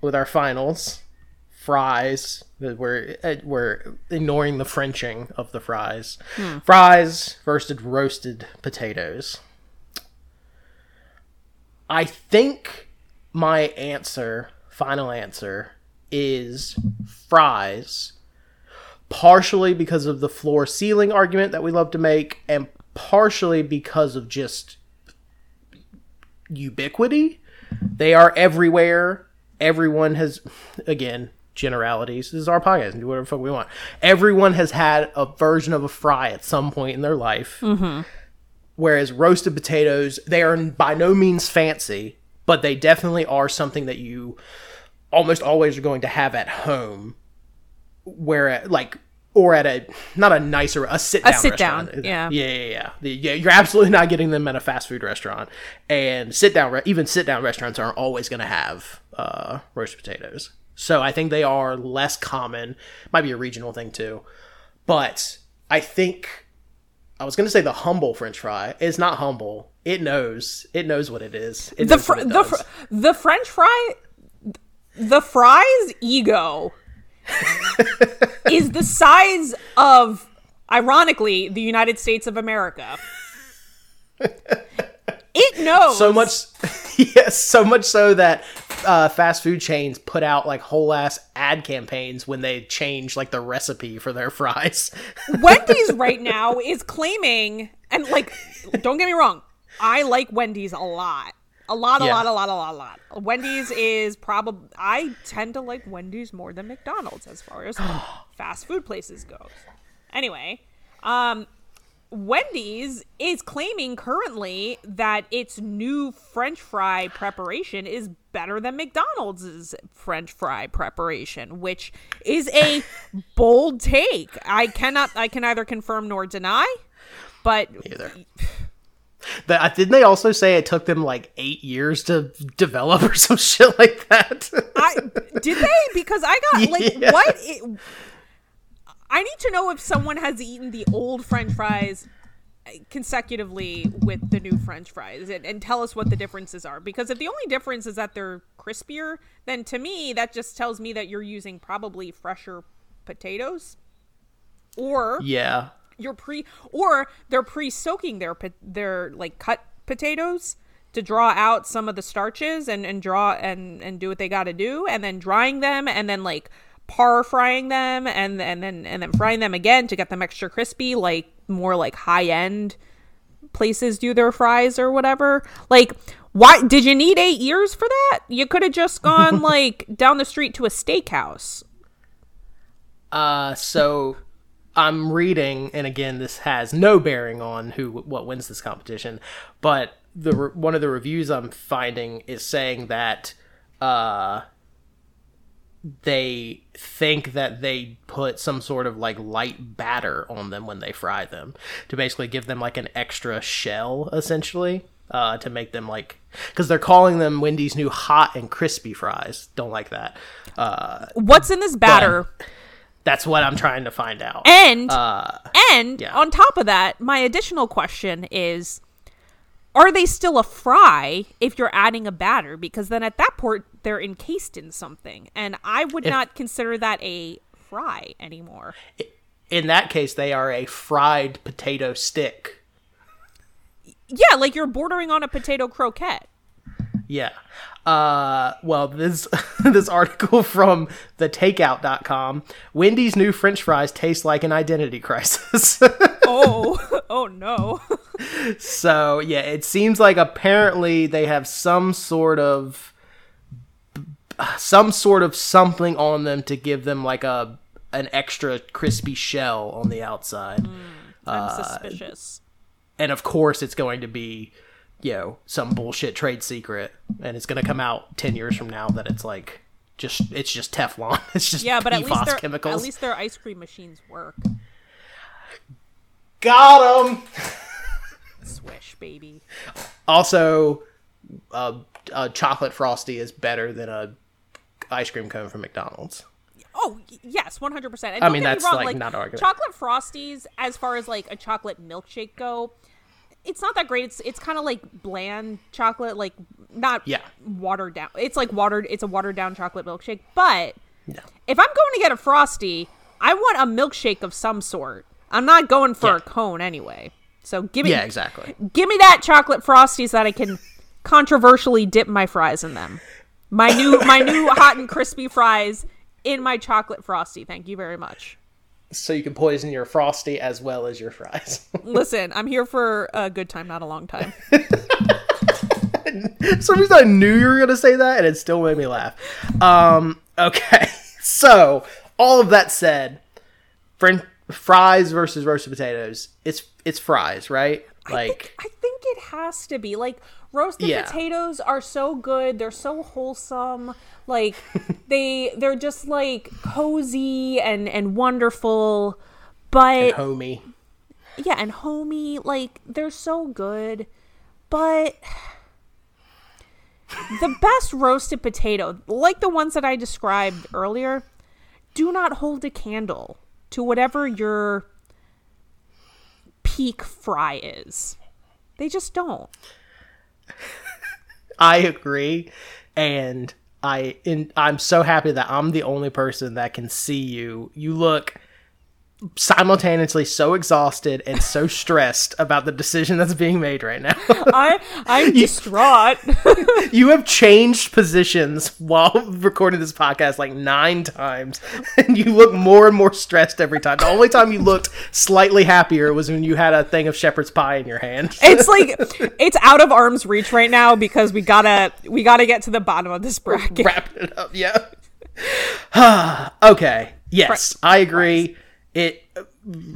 with our finals, fries. We're uh, we're ignoring the Frenching of the fries. Fries versus roasted potatoes. I think my answer, final answer, is fries. Partially because of the floor ceiling argument that we love to make, and partially because of just ubiquity. They are everywhere. Everyone has, again, generalities. This is our podcast. and Do whatever the fuck we want. Everyone has had a version of a fry at some point in their life. Mm-hmm. Whereas roasted potatoes, they are by no means fancy, but they definitely are something that you almost always are going to have at home. Where at, like or at a not a nicer a sit down a sit down, yeah. yeah yeah yeah The- yeah you're absolutely not getting them at a fast food restaurant. And sit down re- even sit down restaurants aren't always going to have uh, roasted potatoes. So I think they are less common. Might be a regional thing too. But I think I was going to say the humble French fry it's not humble. It knows it knows what it is. It The fr- it the fr- the French fry, the fries ego is the size of, ironically, the United States of America. It knows so much yes so much so that uh, fast food chains put out like whole ass ad campaigns when they change like the recipe for their fries Wendy's right now is claiming, and like, don't get me wrong, I like Wendy's a lot. A lot, a Yeah. lot, a lot, a lot, a lot. Wendy's is probably, I tend to like Wendy's more than McDonald's as far as fast food places goes. Anyway, um, Wendy's is claiming currently that its new French fry preparation is better than McDonald's French fry preparation, which is a bold take. I cannot, I can neither confirm nor deny, but either but uh, didn't they also say it took them like eight years to develop or some shit like that I did they because I got like Yeah. what it, I need to know if someone has eaten the old French fries consecutively with the new French fries and, and tell us what the differences are. Because if the only difference is that they're crispier, then to me that just tells me that you're using probably fresher potatoes, or yeah you're pre or they're pre-soaking their their like cut potatoes to draw out some of the starches and and draw and and do what they got to do and then drying them and then like par frying them and and then and then frying them again to get them extra crispy like more like high end places do their fries or whatever. Like why did you need 8 years for that? You could have just gone like down the street to a steakhouse. Uh so i'm reading and again this has no bearing on who what wins this competition but the re- one of the reviews i'm finding is saying that uh they think that they put some sort of like light batter on them when they fry them to basically give them like an extra shell essentially uh, to make them like because they're calling them Wendy's new hot and crispy fries. Don't like that. Uh, What's in this batter? That's what I'm trying to find out. And Uh, and yeah. on top of that, my additional question is are they still a fry if you're adding a batter because then at that point they're encased in something and I would not consider that a fry anymore. in that case, they are a fried potato stick. Yeah, like you're bordering on a potato croquette. Yeah. Uh, well, this this article from thetakeout.com, Wendy's new french fries taste like an identity crisis. Oh, oh no. so, yeah, it seems like apparently they have some sort of some sort of something on them to give them like a an extra crispy shell on the outside. I'm suspicious. and of course it's going to be you know some bullshit trade secret and it's going to come out 10 years from now that it's like just it's just teflon it's just Yeah, but at least their chemicals at least their ice cream machines work. got them Swish, baby. also uh, a chocolate frosty is better than a ice cream cone from mcdonald's Oh yes, one hundred percent. I mean, that's, like, not argument. Chocolate frosties, as far as like a chocolate milkshake go, it's not that great. It's it's kind of like bland chocolate, like not Yeah. watered down. It's like watered. It's a watered down chocolate milkshake. But yeah if I'm going to get a frosty, I want a milkshake of some sort. I'm not going for Yeah. a cone anyway. So give me yeah exactly give me that chocolate frosties that I can controversially dip my fries in them. My new my new hot and crispy fries in my chocolate frosty. Thank you very much. So you can poison your frosty as well as your fries Listen, I'm here for a good time, not a long time. For some reason I knew you were gonna say that, and it still made me laugh. Um, okay, so all of that said, French fries versus roasted potatoes. It's it's fries, right? Like I think it has to be like roasted Yeah. potatoes are so good. They're so wholesome. Like they they're just like cozy and and wonderful. But homey. yeah, and homey, like they're so good. But the best roasted potato, like the ones that I described earlier, do not hold a candle to whatever your peak fry is. They just don't. I agree, and I in I'm so happy that I'm the only person that can see you. You look simultaneously so exhausted and so stressed about the decision that's being made right now. I I'm distraught. you have changed positions while recording this podcast like nine times, and you look more and more stressed every time. The only time you looked slightly happier was when you had a thing of shepherd's pie in your hand. it's like it's out of arm's reach right now because we gotta we gotta get to the bottom of this bracket. Wrapping it up, yeah. okay, yes, I agree. It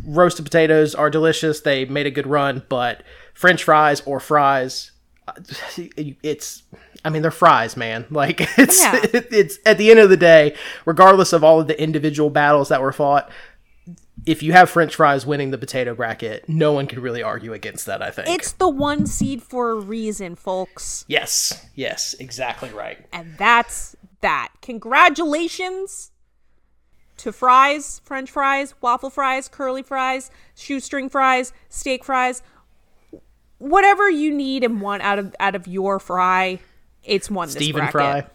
roasted potatoes are delicious. They made a good run, but French fries or fries, uh, it's. I mean, they're fries, man. Like it's Yeah. it's at the end of the day, regardless of all of the individual battles that were fought. If you have French fries winning the potato bracket, no one could really argue against that. I think It's the one seed for a reason, folks. yes, yes, exactly right. And that's that. Congratulations to fries, french fries, waffle fries, curly fries, shoestring fries, steak fries. Whatever you need and want out of out of your fry, it's one Stephen. Fry.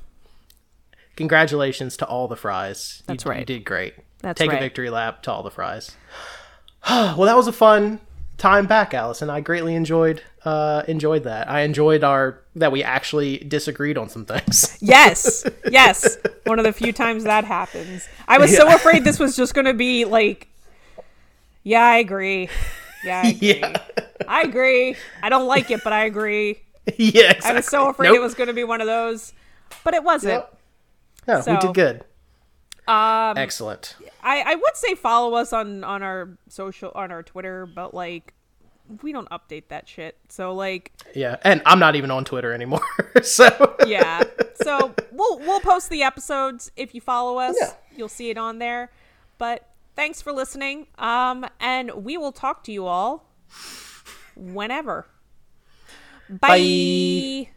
Congratulations to all the fries. That's you, right. You did great. That's Take right. a victory lap to all the fries. well, that was a fun time back, Allison. I greatly enjoyed uh, enjoyed that. I enjoyed our that we actually disagreed on some things. Yes, yes. One of the few times that happens. I was so afraid this was just going to be like, yeah, I agree. Yeah, I agree. yeah, I agree. I don't like it, but I agree. yeah. Exactly. I was so afraid Nope. it was going to be one of those, but it wasn't. Yep. No, we did good. Um, Excellent. I, I would say follow us on on our social on our Twitter, but like we don't update that shit. So like Yeah, and I'm not even on Twitter anymore. so yeah. so we'll we'll post the episodes if you follow us. Yeah. You'll see it on there. But thanks for listening. Um and we will talk to you all whenever. Bye.